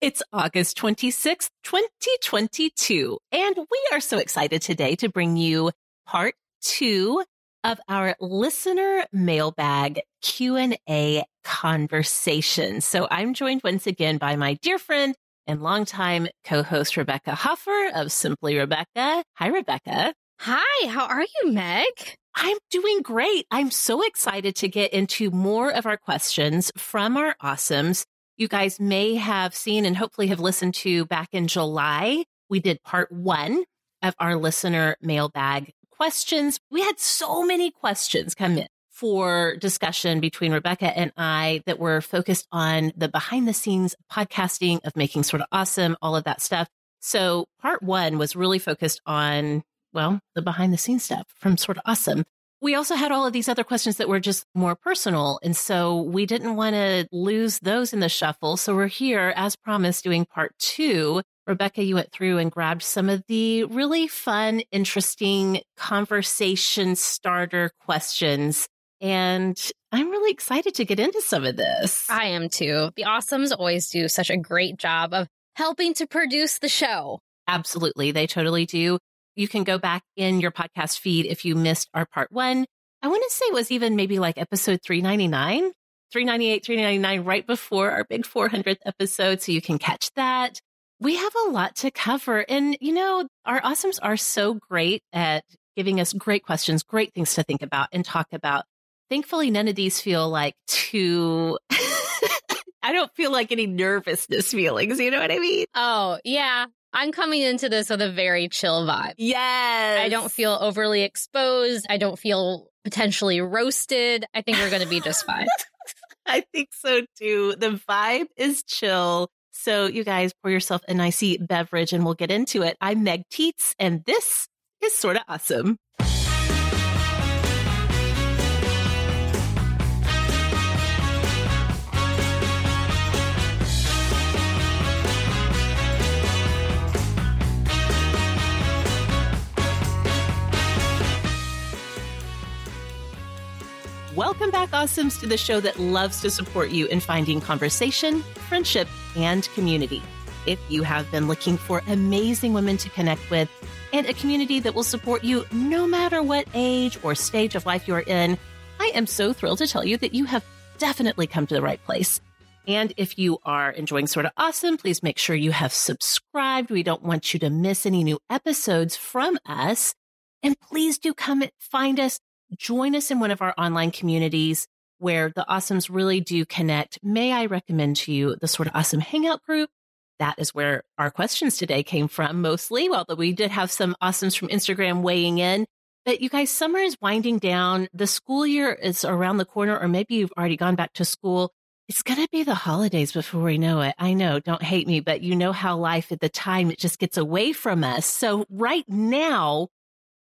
It's August 26th, 2022, and we are so excited today to bring you part two of our listener mailbag Q&A conversation. So I'm joined once again by my dear friend and longtime co-host Rebecca Hoffer of Simply Rebecca. Hi, Rebecca. Hi, how are you, Meg? I'm doing great. I'm so excited to get into more of our questions from our awesomes you guys may have seen and hopefully have listened to back in July. We did part one of our listener mailbag questions. We had so many questions come in for discussion between Rebecca and I that were focused on the behind the scenes podcasting of making sort of awesome, all of that stuff. So part one was really focused on, well, the behind the scenes stuff from sort of awesome we also had all of these other questions that were just more personal. And so we didn't want to lose those in the shuffle. So we're here, as promised, doing part two. Rebecca, you went through and grabbed some of the really fun, interesting conversation starter questions. And I'm really excited to get into some of this. I am too. The Awesomes always do such a great job of helping to produce the show. Absolutely. They totally do. You can go back in your podcast feed if you missed our part one. I want to say it was even maybe like episode 399, 398, 399, right before our big 400th episode. So you can catch that. We have a lot to cover. And, you know, our awesomes are so great at giving us great questions, great things to think about and talk about. Thankfully, none of these feel like too. I don't feel like any nervousness feelings. You know what I mean? Oh, yeah. I'm coming into this with a very chill vibe. Yes. I don't feel overly exposed. I don't feel potentially roasted. I think we're going to be just fine. I think so too. The vibe is chill. So, you guys pour yourself a nice beverage and we'll get into it. I'm Meg Tietz, and this is sort of awesome. Back, Awesomes, to the show that loves to support you in finding conversation, friendship, and community. If you have been looking for amazing women to connect with and a community that will support you no matter what age or stage of life you're in, I am so thrilled to tell you that you have definitely come to the right place. And if you are enjoying Sort of Awesome, please make sure you have subscribed. We don't want you to miss any new episodes from us. And please do come find us join us in one of our online communities where the awesomes really do connect. May I recommend to you the sort of awesome hangout group? That is where our questions today came from mostly. although we did have some awesomes from Instagram weighing in. But you guys, summer is winding down. The school year is around the corner, or maybe you've already gone back to school. It's going to be the holidays before we know it. I know, don't hate me, but you know how life at the time, it just gets away from us. So right now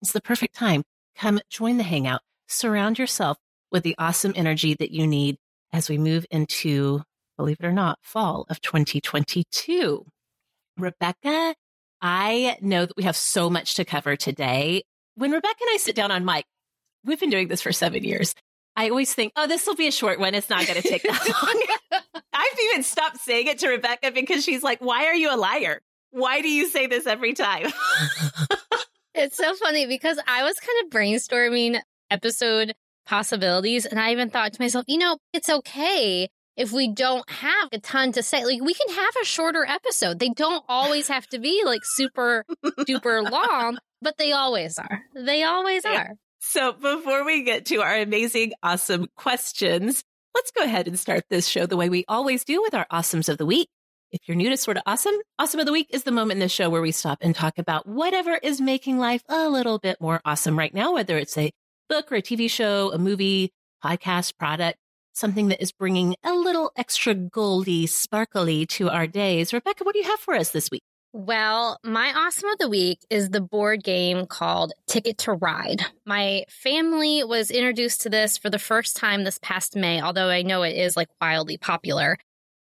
is the perfect time Come join the hangout. Surround yourself with the awesome energy that you need as we move into, believe it or not, fall of 2022. Rebecca, I know that we have so much to cover today. When Rebecca and I sit down on mic, we've been doing this for seven years. I always think, oh, this will be a short one. It's not going to take that long. I've even stopped saying it to Rebecca because she's like, why are you a liar? Why do you say this every time? It's so funny because I was kind of brainstorming episode possibilities and I even thought to myself, you know, it's okay if we don't have a ton to say. Like we can have a shorter episode. They don't always have to be like super duper long, but they always are. They always yeah. are. So before we get to our amazing, awesome questions, let's go ahead and start this show the way we always do with our awesomes of the week. If you're new to Sort of Awesome, Awesome of the Week is the moment in the show where we stop and talk about whatever is making life a little bit more awesome right now, whether it's a book or a TV show, a movie, podcast, product, something that is bringing a little extra goldy, sparkly to our days. Rebecca, what do you have for us this week? Well, my awesome of the week is the board game called Ticket to Ride. My family was introduced to this for the first time this past May, although I know it is like wildly popular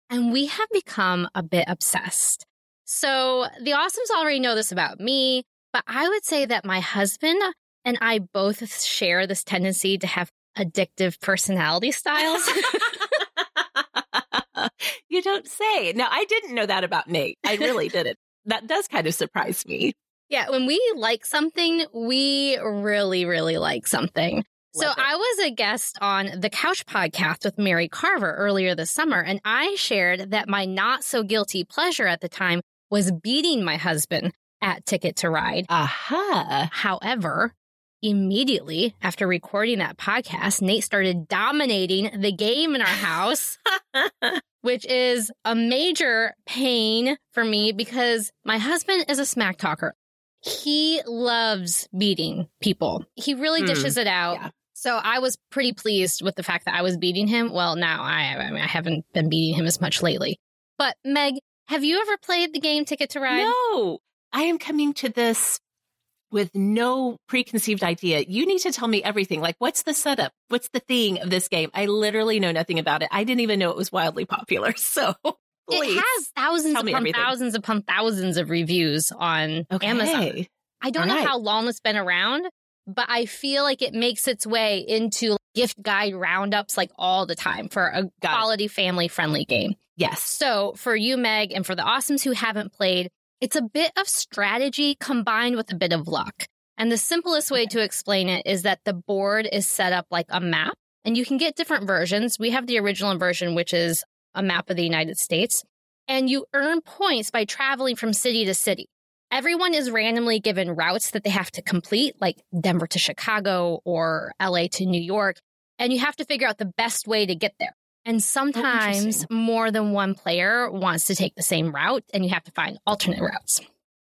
and we have become a bit obsessed. So the awesomes already know this about me, but I would say that my husband and I both share this tendency to have addictive personality styles. You don't say. Now, I didn't know that about Nate. I really didn't. That does kind of surprise me. Yeah, when we like something, we really, really like something. So I was a guest on the Couch podcast with Mary Carver earlier this summer, and I shared that my not so guilty pleasure at the time was beating my husband at Ticket to Ride. Aha. However, immediately after recording that podcast, Nate started dominating the game in our house, which is a major pain for me because my husband is a smack talker. He loves beating people. He really Hmm. dishes it out. Yeah. So I was pretty pleased with the fact that I was beating him. Well, now I, I, mean, I haven't been beating him as much lately. But Meg, have you ever played the game Ticket to Ride? No, I am coming to this with no preconceived idea. You need to tell me everything. Like, what's the setup? What's the thing of this game? I literally know nothing about it. I didn't even know it was wildly popular. So, please. It has thousands upon thousands upon thousands of reviews on okay. Amazon. I don't All know right. how long it's been around, but I feel like it makes its way into gift guide roundups like all the time for a it. quality family friendly game. Yes. So for you, Meg, and for the awesomes who haven't played, it's a bit of strategy combined with a bit of luck. And the simplest way to explain it is that the board is set up like a map, and you can get different versions. We have the original version, which is a map of the United States, and you earn points by traveling from city to city. Everyone is randomly given routes that they have to complete, like Denver to Chicago or LA to New York, and you have to figure out the best way to get there. And sometimes interesting. more than one player wants to take the same route, and you have to find alternate routes.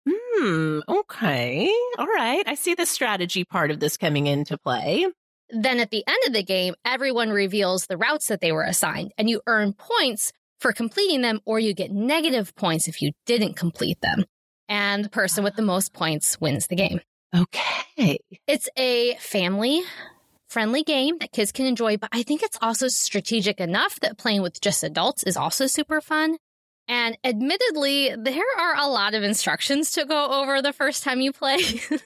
Hmm. Okay. All right. I see the strategy part of this coming into play. Then at the end of the game, everyone reveals the routes that they were assigned, and you earn points for completing them, or you get negative points if you didn't complete them. And the person with the most points wins the game. Okay. It's a family friendly game that kids can enjoy, but I think it's also strategic enough that playing with just adults is also super fun. And admittedly, there are a lot of instructions to go over the first time you play.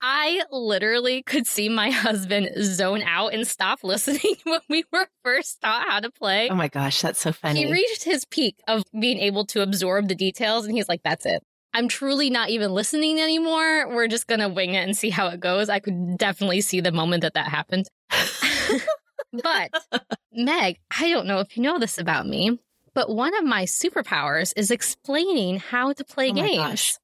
I literally could see my husband zone out and stop listening when we were first taught how to play. Oh my gosh, that's so funny. He reached his peak of being able to absorb the details, and he's like, that's it. I'm truly not even listening anymore. We're just going to wing it and see how it goes. I could definitely see the moment that that happened. but, Meg, I don't know if you know this about me, but one of my superpowers is explaining how to play Oh games. gosh.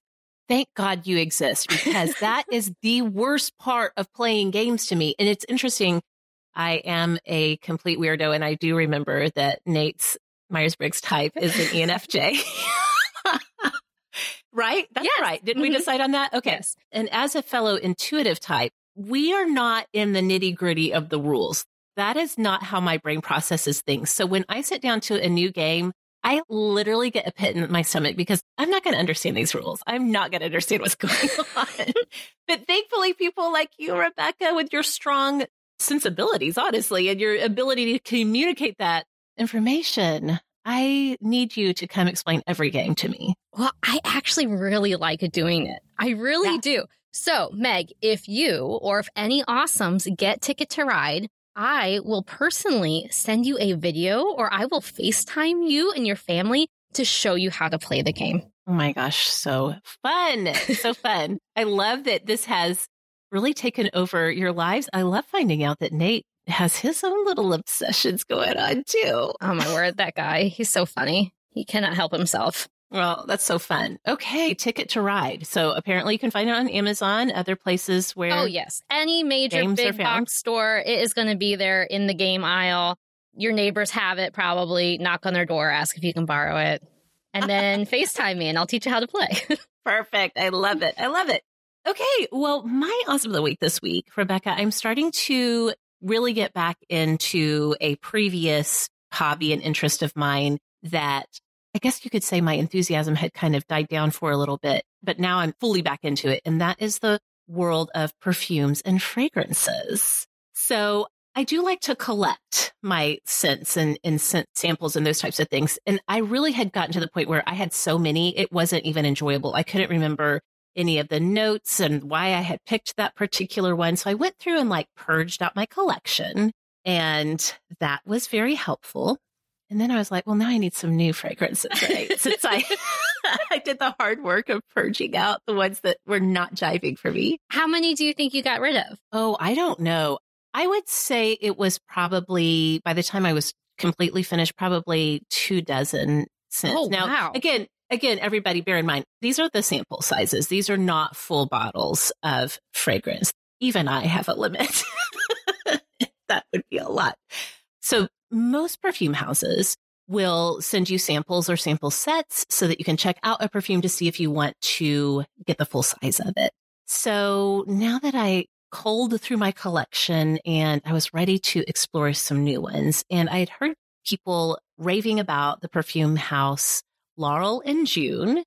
Thank God you exist because that is the worst part of playing games to me. And it's interesting. I am a complete weirdo, and I do remember that Nate's Myers Briggs type is an ENFJ. right? That's Yes. right. Didn't we Mhm. decide on that? Okay. Yes. And as a fellow intuitive type, we are not in the nitty gritty of the rules. That is not how my brain processes things. So when I sit down to a new game, I literally get a pit in my stomach because I'm not going to understand these rules. I'm not going to understand what's going on. but thankfully, people like you, Rebecca, with your strong sensibilities, honestly, and your ability to communicate that information, I need you to come explain every game to me. Well, I actually really like doing it. I really Yeah. do. So, Meg, if you or if any awesomes get Ticket to Ride, I will personally send you a video or I will FaceTime you and your family to show you how to play the game. Oh my gosh, so fun. So fun. I love that this has really taken over your lives. I love finding out that Nate has his own little obsessions going on too. Oh my word, that guy. He's so funny. He cannot help himself. Well, that's so fun. Okay, Ticket to Ride. So apparently you can find it on Amazon, other places where Oh, yes. Any major big box store, it is going to be there in the game aisle. Your neighbors have it probably. Knock on their door, ask if you can borrow it, and then FaceTime me and I'll teach you how to play. Perfect. I love it. I love it. Okay. Well, my awesome of the week this week, Rebecca, I'm starting to really get back into a previous hobby and interest of mine that I guess you could say my enthusiasm had kind of died down for a little bit, but now I'm fully back into it. And that is the world of perfumes and fragrances. So I do like to collect my scents and, and scent samples and those types of things. And I really had gotten to the point where I had so many, it wasn't even enjoyable. I couldn't remember any of the notes and why I had picked that particular one. So I went through and like purged out my collection and that was very helpful. And then I was like, well, now I need some new fragrances, right? Since I, I did the hard work of purging out the ones that were not jiving for me. How many do you think you got rid of? Oh, I don't know. I would say it was probably by the time I was completely finished, probably two dozen scents. Oh, now, wow. again, again, everybody bear in mind, these are the sample sizes. These are not full bottles of fragrance. Even I have a limit. that would be a lot. So most perfume houses will send you samples or sample sets so that you can check out a perfume to see if you want to get the full size of it. So now that I culled through my collection and I was ready to explore some new ones, and I had heard people raving about the perfume house Laurel and June.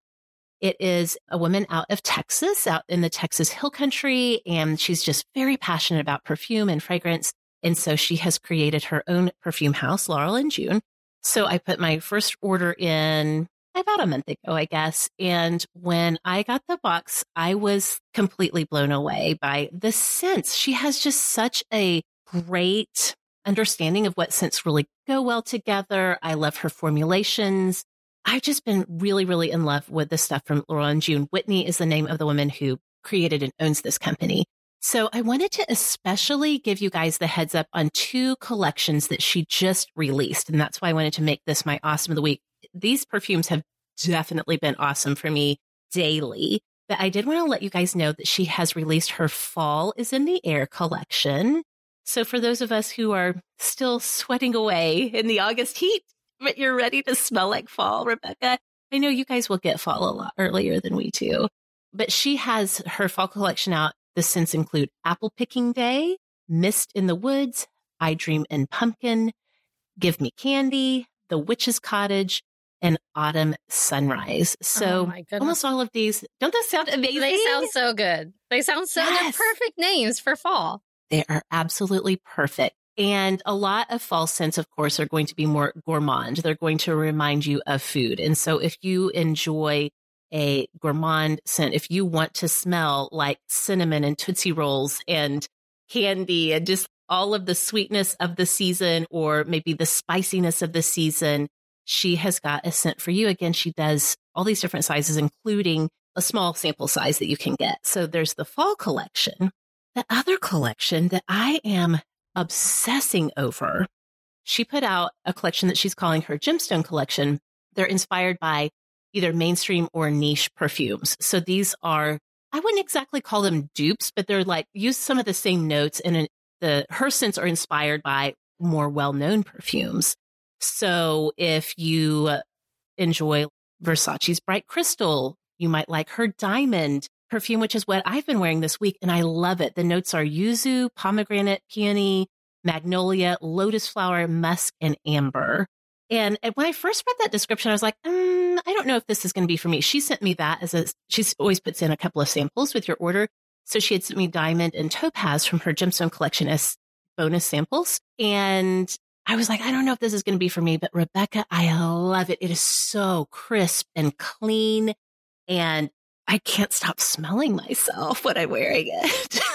It is a woman out of Texas, out in the Texas Hill Country, and she's just very passionate about perfume and fragrance. And so she has created her own perfume house, Laurel and June. So I put my first order in about a month ago, I guess. And when I got the box, I was completely blown away by the scents. She has just such a great understanding of what scents really go well together. I love her formulations. I've just been really, really in love with the stuff from Laurel and June. Whitney is the name of the woman who created and owns this company. So I wanted to especially give you guys the heads up on two collections that she just released. And that's why I wanted to make this my awesome of the week. These perfumes have definitely been awesome for me daily. But I did want to let you guys know that she has released her Fall is in the Air collection. So for those of us who are still sweating away in the August heat, but you're ready to smell like fall, Rebecca, I know you guys will get fall a lot earlier than we do. But she has her fall collection out the scents include Apple Picking Day, Mist in the Woods, I Dream in Pumpkin, Give Me Candy, The Witch's Cottage, and Autumn Sunrise. So Oh almost all of these, don't those sound amazing? They sound so good. They sound so Yes. good. Perfect names for fall. They are absolutely perfect. And a lot of fall scents, of course, are going to be more gourmand. They're going to remind you of food. And so if you enjoy a gourmand scent, if you want to smell like cinnamon and Tootsie Rolls and candy and just all of the sweetness of the season or maybe the spiciness of the season, she has got a scent for you. Again, she does all these different sizes, including a small sample size that you can get. So there's the fall collection. The other collection that I am obsessing over, she put out a collection that she's calling her Gemstone collection. They're inspired by either mainstream or niche perfumes. So these are, I wouldn't exactly call them dupes, but they're like use some of the same notes and in- the her scents are inspired by more well-known perfumes. So if you uh, enjoy Versace's Bright Crystal, you might like her Diamond perfume, which is what I've been wearing this week, and I love it. The notes are yuzu, pomegranate, peony, magnolia, lotus flower, musk, and amber. And when I first read that description, I was like, mm, I don't know if this is going to be for me. She sent me that as a, she always puts in a couple of samples with your order. So she had sent me diamond and topaz from her gemstone collection as bonus samples. And I was like, I don't know if this is going to be for me, but Rebecca, I love it. It is so crisp and clean. And I can't stop smelling myself when I'm wearing it.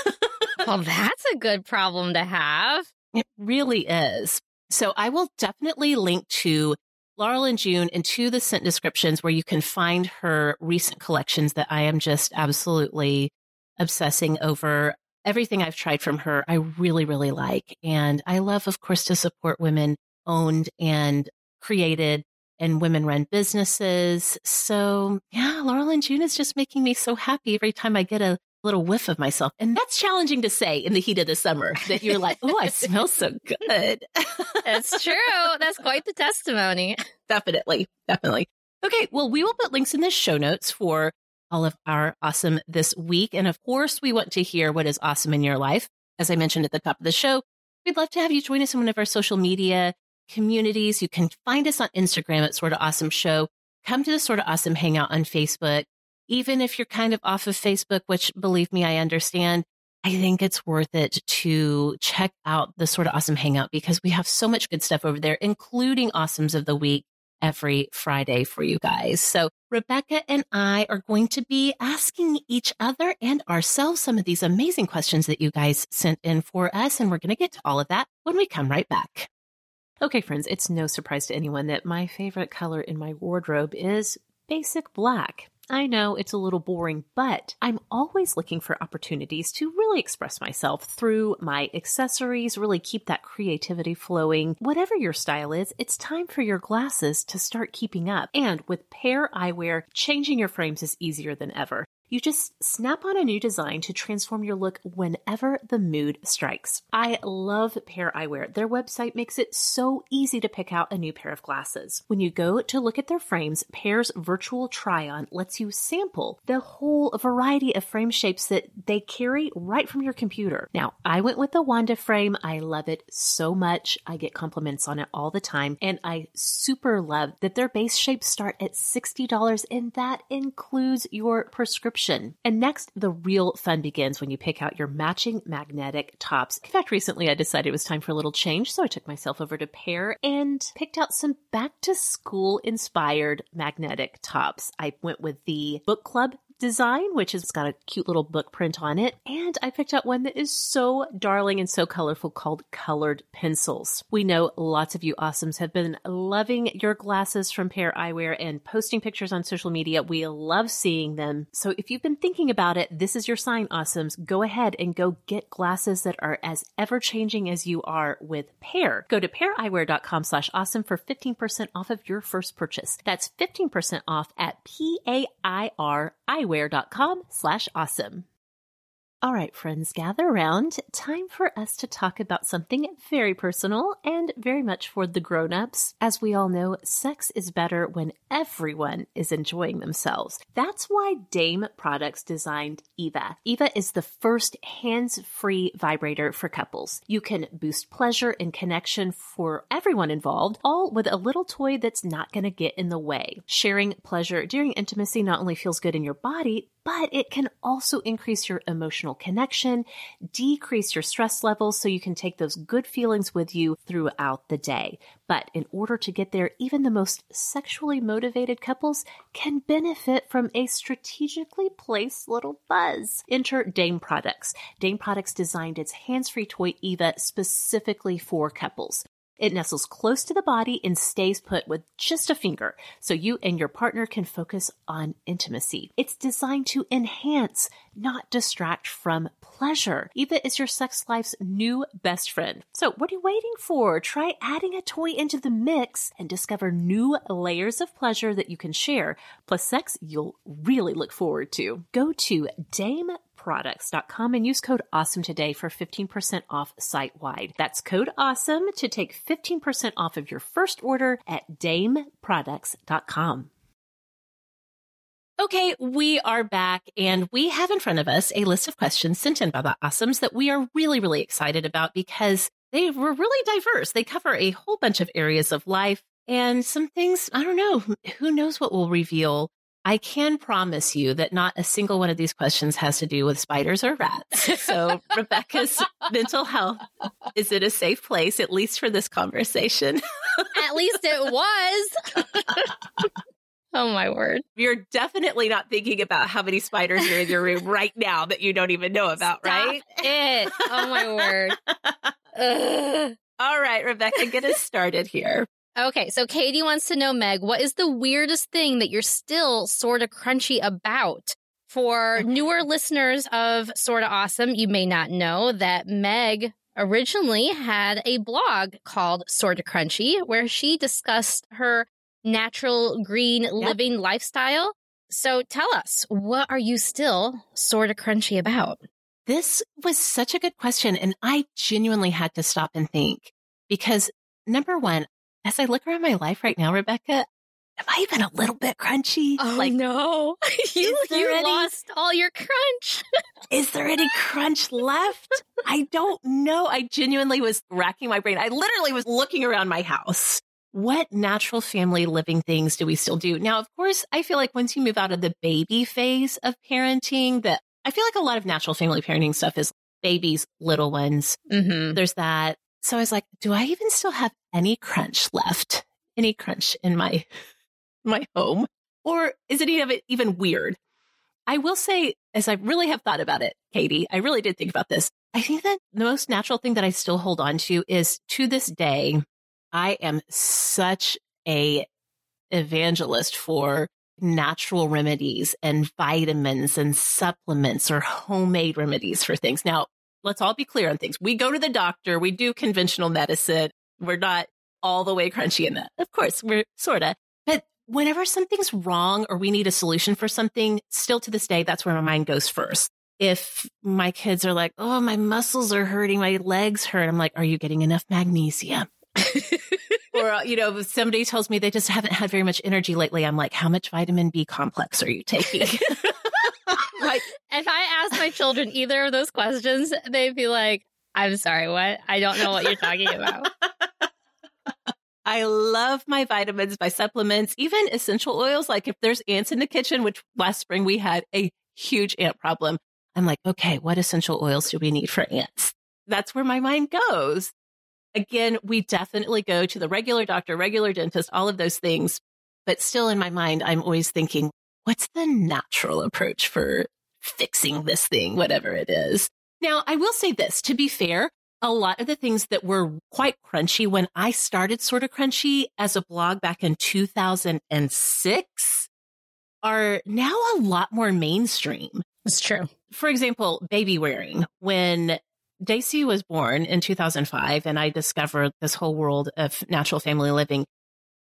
Well, that's a good problem to have. It really is. So I will definitely link to Laurel and June and to the scent descriptions where you can find her recent collections that I am just absolutely obsessing over. Everything I've tried from her, I really, really like. And I love, of course, to support women owned and created and women run businesses. So yeah, Laurel and June is just making me so happy every time I get a little whiff of myself. And that's challenging to say in the heat of the summer that you're like, oh, I smell so good. that's true. That's quite the testimony. definitely. Definitely. Okay. Well, we will put links in the show notes for all of our awesome this week. And of course, we want to hear what is awesome in your life. As I mentioned at the top of the show, we'd love to have you join us in one of our social media communities. You can find us on Instagram at Sort of Awesome Show. Come to the Sort of Awesome Hangout on Facebook. Even if you're kind of off of Facebook, which believe me, I understand, I think it's worth it to check out the Sort of Awesome Hangout because we have so much good stuff over there, including Awesomes of the Week every Friday for you guys. So Rebecca and I are going to be asking each other and ourselves some of these amazing questions that you guys sent in for us. And we're going to get to all of that when we come right back. Okay, friends, it's no surprise to anyone that my favorite color in my wardrobe is basic black. I know it's a little boring, but I'm always looking for opportunities to really express myself through my accessories, really keep that creativity flowing. Whatever your style is, it's time for your glasses to start keeping up. And with Pair Eyewear, changing your frames is easier than ever. You just snap on a new design to transform your look whenever the mood strikes. I love Pair Eyewear. Their website makes it so easy to pick out a new pair of glasses. When you go to look at their frames, Pair's virtual try on lets you sample the whole variety of frame shapes that they carry right from your computer. Now, I went with the Wanda frame. I love it so much. I get compliments on it all the time. And I super love that their base shapes start at $60 and that includes your prescription option. And next, the real fun begins when you pick out your matching magnetic tops. In fact, recently I decided it was time for a little change, so I took myself over to Pair and picked out some back to school inspired magnetic tops. I went with the book club design, which has got a cute little book print on it. And I picked out one that is so darling and so colorful called Colored Pencils. We know lots of you awesomes have been loving your glasses from Pair Eyewear and posting pictures on social media. We love seeing them. So if you've been thinking about it, this is your sign, awesomes. Go ahead and go get glasses that are as ever changing as you are with Pair. Go to paireyewear.com slash awesome for 15% off of your first purchase. That's 15% off at P-A-I-R eyewear eyewear.com slash awesome. All right, friends, gather around. Time for us to talk about something very personal and very much for the grown-ups. As we all know, sex is better when everyone is enjoying themselves. That's why Dame Products designed Eva. Eva is the first hands-free vibrator for couples. You can boost pleasure and connection for everyone involved, all with a little toy that's not going to get in the way. Sharing pleasure during intimacy not only feels good in your body, but it can also increase your emotional connection, decrease your stress levels so you can take those good feelings with you throughout the day. But in order to get there, even the most sexually motivated couples can benefit from a strategically placed little buzz. Enter Dame Products. Dame Products designed its hands-free toy Eva specifically for couples. It nestles close to the body and stays put with just a finger, so you and your partner can focus on intimacy. It's designed to enhance, not distract from pleasure. Eva is your sex life's new best friend. So what are you waiting for? Try adding a toy into the mix and discover new layers of pleasure that you can share, plus sex you'll really look forward to. Go to Dame products.com and use code awesome today for 15% off site wide. That's code awesome to take 15% off of your first order at dameproducts.com. Okay, we are back and we have in front of us a list of questions sent in by the awesomes that we are really, really excited about because they were really diverse. They cover a whole bunch of areas of life and some things, I don't know, who knows what we'll reveal I can promise you that not a single one of these questions has to do with spiders or rats. So, Rebecca's mental health is it a safe place, at least for this conversation? at least it was. oh, my word. You're definitely not thinking about how many spiders are in your room right now that you don't even know about, Stop right? It. Oh, my word. All right, Rebecca, get us started here. Okay, so Katie wants to know, Meg, what is the weirdest thing that you're still sort of crunchy about? For newer listeners of Sorta Awesome, you may not know that Meg originally had a blog called Sorta Crunchy, where she discussed her natural green yep. living lifestyle. So tell us, what are you still sorta crunchy about? This was such a good question. And I genuinely had to stop and think because number one, as I look around my life right now, Rebecca, am I even a little bit crunchy? Oh like, no, you, you any, lost all your crunch. is there any crunch left? I don't know. I genuinely was racking my brain. I literally was looking around my house. What natural family living things do we still do? Now, of course, I feel like once you move out of the baby phase of parenting, that I feel like a lot of natural family parenting stuff is babies, little ones. Mm-hmm. There's that. So I was like, do I even still have any crunch left? Any crunch in my my home? Or is any of it even weird? I will say, as I really have thought about it, Katie, I really did think about this. I think that the most natural thing that I still hold on to is to this day, I am such a evangelist for natural remedies and vitamins and supplements or homemade remedies for things. Now, let's all be clear on things. We go to the doctor, we do conventional medicine. We're not all the way crunchy in that. Of course, we're sort of. But whenever something's wrong or we need a solution for something, still to this day, that's where my mind goes first. If my kids are like, oh, my muscles are hurting, my legs hurt, I'm like, are you getting enough magnesium? or, you know, if somebody tells me they just haven't had very much energy lately, I'm like, how much vitamin B complex are you taking? like, if I ask my children either of those questions, they'd be like, I'm sorry, what? I don't know what you're talking about. I love my vitamins, my supplements, even essential oils. Like if there's ants in the kitchen, which last spring we had a huge ant problem. I'm like, okay, what essential oils do we need for ants? That's where my mind goes. Again, we definitely go to the regular doctor, regular dentist, all of those things. But still in my mind, I'm always thinking, what's the natural approach for fixing this thing, whatever it is? Now, I will say this to be fair, a lot of the things that were quite crunchy when I started Sorta Crunchy as a blog back in 2006 are now a lot more mainstream. It's true. For example, baby wearing. When Daisy was born in 2005 and I discovered this whole world of natural family living,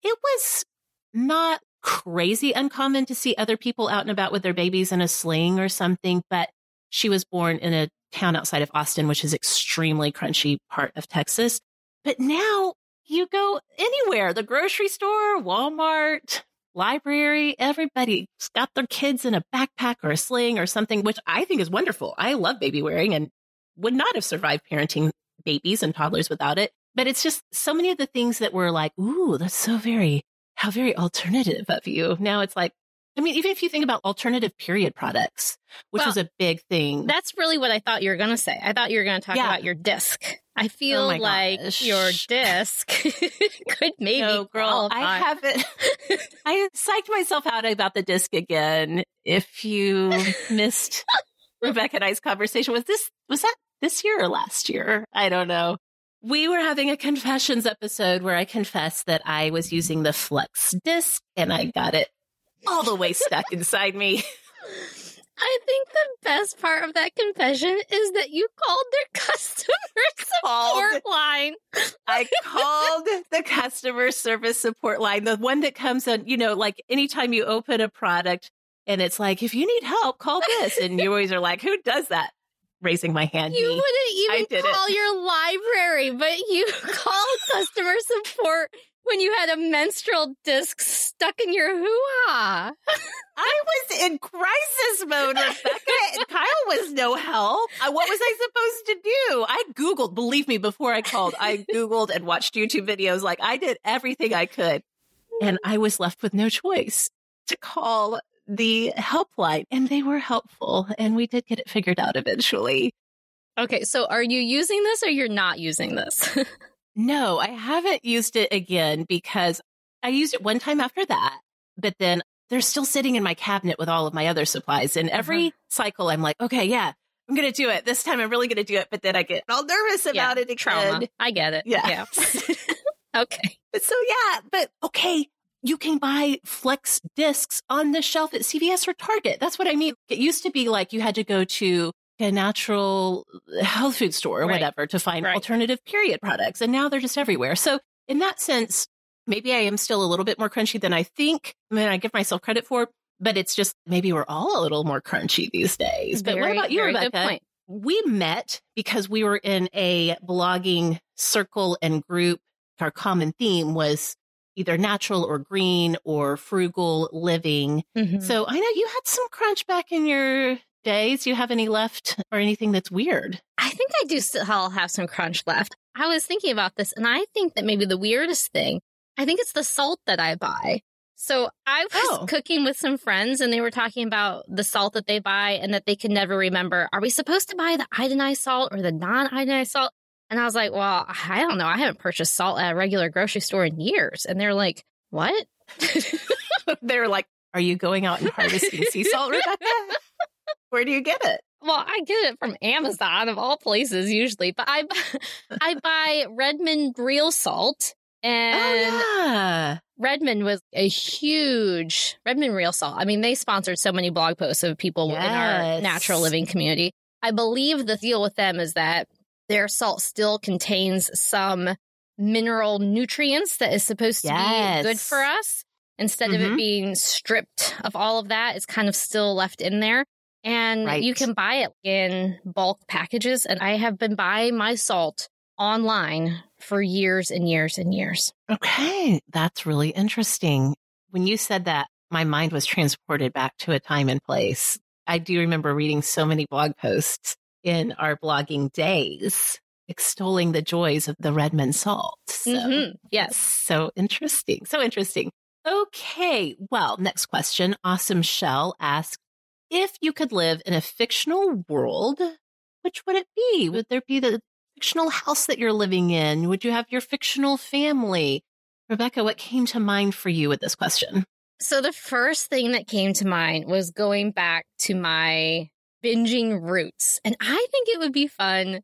it was not crazy uncommon to see other people out and about with their babies in a sling or something, but she was born in a town outside of Austin, which is extremely crunchy part of Texas. But now you go anywhere, the grocery store, Walmart, library, everybody's got their kids in a backpack or a sling or something, which I think is wonderful. I love baby wearing and would not have survived parenting babies and toddlers without it. But it's just so many of the things that were like, ooh, that's so very, how very alternative of you. Now it's like, I mean, even if you think about alternative period products, which well, was a big thing. That's really what I thought you were going to say. I thought you were going to talk yeah. about your disc. I oh feel oh like your disc could maybe. No, girl, qualify. I haven't. I psyched myself out about the disc again. If you missed Rebecca and I's conversation, was this was that this year or last year? I don't know. We were having a confessions episode where I confessed that I was using the Flex disc and I got it all the way stuck inside me. I think the best part of that confession is that you called their customer support line. I called the customer service support line, the one that comes on, you know, like anytime you open a product and it's like, if you need help, call this. And you always are like, who does that? Raising my hand. You me. wouldn't even call it. your library, but you called customer support when you had a menstrual disc stuck in your hoo-ha. I was in crisis mode, Rebecca, Kyle was no help. What was I supposed to do? I Googled, believe me, before I called, I Googled and watched YouTube videos. Like I did everything I could. And I was left with no choice to call the helpline and they were helpful and we did get it figured out eventually. Okay, so are you using this or you're not using this? No, I haven't used it again because I used it one time after that, but then they're still sitting in my cabinet with all of my other supplies. And every uh-huh. cycle, I'm like, okay, yeah, I'm going to do it. This time I'm really going to do it. But then I get all nervous about yeah, it again. Trauma. I get it. Yeah. yeah. okay. But so, yeah, but okay, you can buy flex discs on the shelf at CVS or Target. That's what I mean. It used to be like you had to go to a natural uh, health food store or right. whatever to find right. alternative period products. And now they're just everywhere. So in that sense, maybe I am still a little bit more crunchy than I think. I mean, I give myself credit for, but it's just maybe we're all a little more crunchy these days. But what about you, Rebecca? We met because we were in a blogging circle and group. Our common theme was either natural or green or frugal living. Mm-hmm. So I know you had some crunch back in your days? Do you have any left or anything that's weird? I think I do still have some crunch left. I was thinking about this and I think that maybe the weirdest thing, I think it's the salt that I buy. So I was oh. cooking with some friends and they were talking about the salt that they buy and that they can never remember. Are we supposed to buy the iodinized salt or the non iodinized salt? And I was like, well, I don't know. I haven't purchased salt at a regular grocery store in years. And they're like, what? they're like, are you going out and harvesting sea salt, Rebecca? Where do you get it? Well, I get it from Amazon of all places usually, but I I buy Redmond real salt oh, And oh, yeah. Redmond was a huge Redmond Real Salt. I mean, they sponsored so many blog posts of people yes. in our natural living community. I believe the deal with them is that their salt still contains some mineral nutrients that is supposed to yes. be good for us. Instead mm-hmm. of it mm-hmm. being stripped of all of that, it's kind of still left in there. And right. you can buy it in bulk packages. And I have been buying my salt online for years and years and years. Okay. That's really interesting. When you said that, my mind was transported back to a time and place. I do remember reading so many blog posts in our blogging days extolling the joys of the Redmond salt. So, mm-hmm. Yes. So interesting. So interesting. Okay. Well, next question. Awesome Shell asks If you could live in a fictional world, which would it be? Would there be the fictional house that you're living in? Would you have your fictional family? Rebecca, what came to mind for you with this question? So, the first thing that came to mind was going back to my binging roots. And I think it would be fun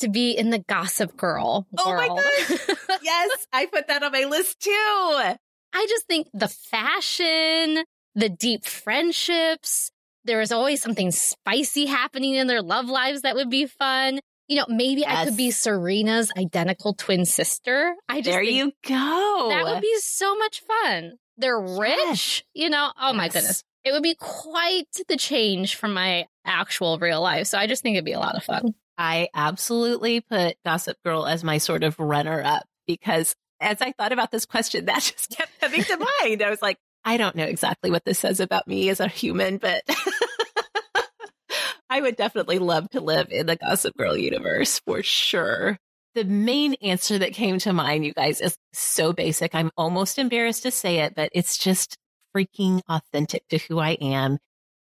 to be in the Gossip Girl world. Oh my gosh. yes, I put that on my list too. I just think the fashion, the deep friendships, there is always something spicy happening in their love lives that would be fun. You know, maybe yes. I could be Serena's identical twin sister. I just there you go. That would be so much fun. They're rich, yes. you know. Oh yes. my goodness, it would be quite the change from my actual real life. So I just think it'd be a lot of fun. I absolutely put Gossip Girl as my sort of runner up because as I thought about this question, that just kept coming to mind. I was like, I don't know exactly what this says about me as a human, but I would definitely love to live in the Gossip Girl universe for sure. The main answer that came to mind, you guys, is so basic. I'm almost embarrassed to say it, but it's just freaking authentic to who I am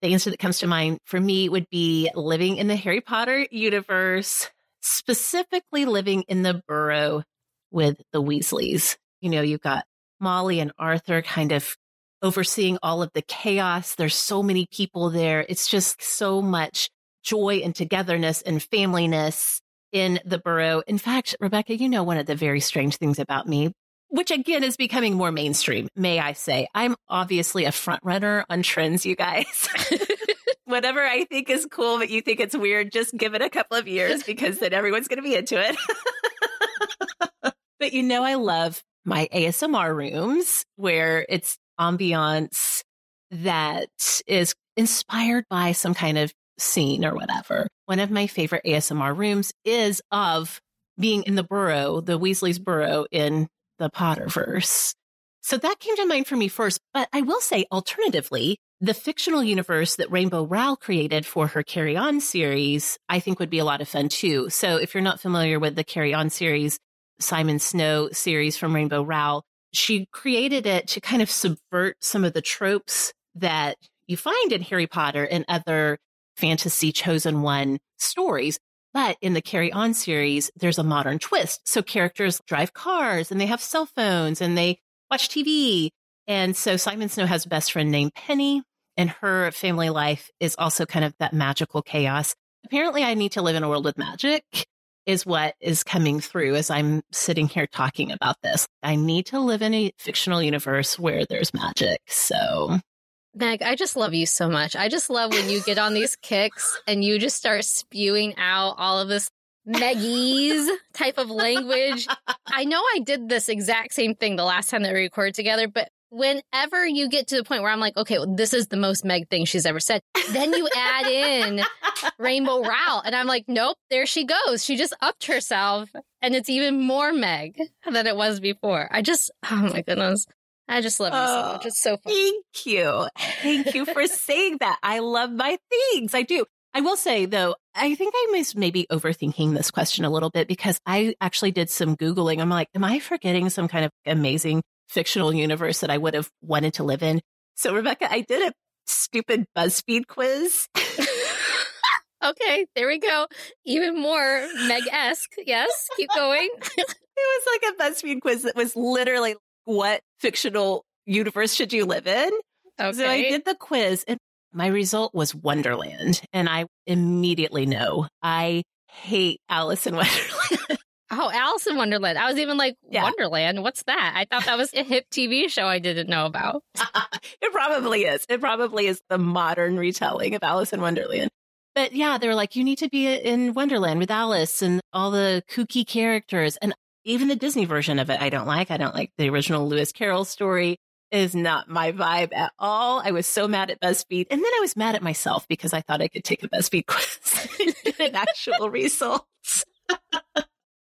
the answer that comes to mind for me would be living in the Harry Potter universe, specifically living in the burrow with the Weasleys. You know, you've got Molly and Arthur kind of overseeing all of the chaos. There's so many people there. It's just so much joy and togetherness and familyness in the burrow. In fact, Rebecca, you know, one of the very strange things about me, which again is becoming more mainstream, may I say. I'm obviously a front runner on trends, you guys. Whatever I think is cool, but you think it's weird, just give it a couple of years because then everyone's going to be into it. but you know, I love my ASMR rooms where it's ambiance that is inspired by some kind of scene or whatever. One of my favorite ASMR rooms is of being in the burrow, the Weasley's burrow in the Potterverse. So that came to mind for me first. But I will say, alternatively, the fictional universe that Rainbow Rowell created for her Carry On series, I think would be a lot of fun too. So if you're not familiar with the Carry On series, Simon Snow series from Rainbow Rowell, she created it to kind of subvert some of the tropes that you find in Harry Potter and other fantasy chosen one stories. But in the Carry On series, there's a modern twist. So characters drive cars and they have cell phones and they watch TV. And so Simon Snow has a best friend named Penny, and her family life is also kind of that magical chaos. Apparently, I need to live in a world with magic, is what is coming through as I'm sitting here talking about this. I need to live in a fictional universe where there's magic. So Meg, I just love you so much. I just love when you get on these kicks and you just start spewing out all of this Meggies type of language. I know I did this exact same thing the last time that we recorded together, but whenever you get to the point where I'm like, okay, well, this is the most Meg thing she's ever said, then you add in Rainbow Rowell. And I'm like, nope, there she goes. She just upped herself. And it's even more Meg than it was before. I just, oh my goodness. I just love you oh, so much. It's so fun. Thank you. Thank you for saying that. I love my things. I do. I will say though, I think I was maybe overthinking this question a little bit because I actually did some Googling. I'm like, am I forgetting some kind of amazing fictional universe that I would have wanted to live in? So Rebecca, I did a stupid BuzzFeed quiz. okay, there we go. Even more Meg esque. Yes, keep going. it was like a BuzzFeed quiz that was literally what fictional universe should you live in? Okay. So I did the quiz and my result was Wonderland. And I immediately know I hate Alice in Wonderland. Oh, Alice in Wonderland. I was even like, yeah. Wonderland? What's that? I thought that was a hip TV show I didn't know about. it probably is. It probably is the modern retelling of Alice in Wonderland. But yeah, they were like, you need to be in Wonderland with Alice and all the kooky characters. And even the Disney version of it, I don't like. I don't like the original Lewis Carroll story is not my vibe at all. I was so mad at BuzzFeed. And then I was mad at myself because I thought I could take a BuzzFeed quiz and get an actual results.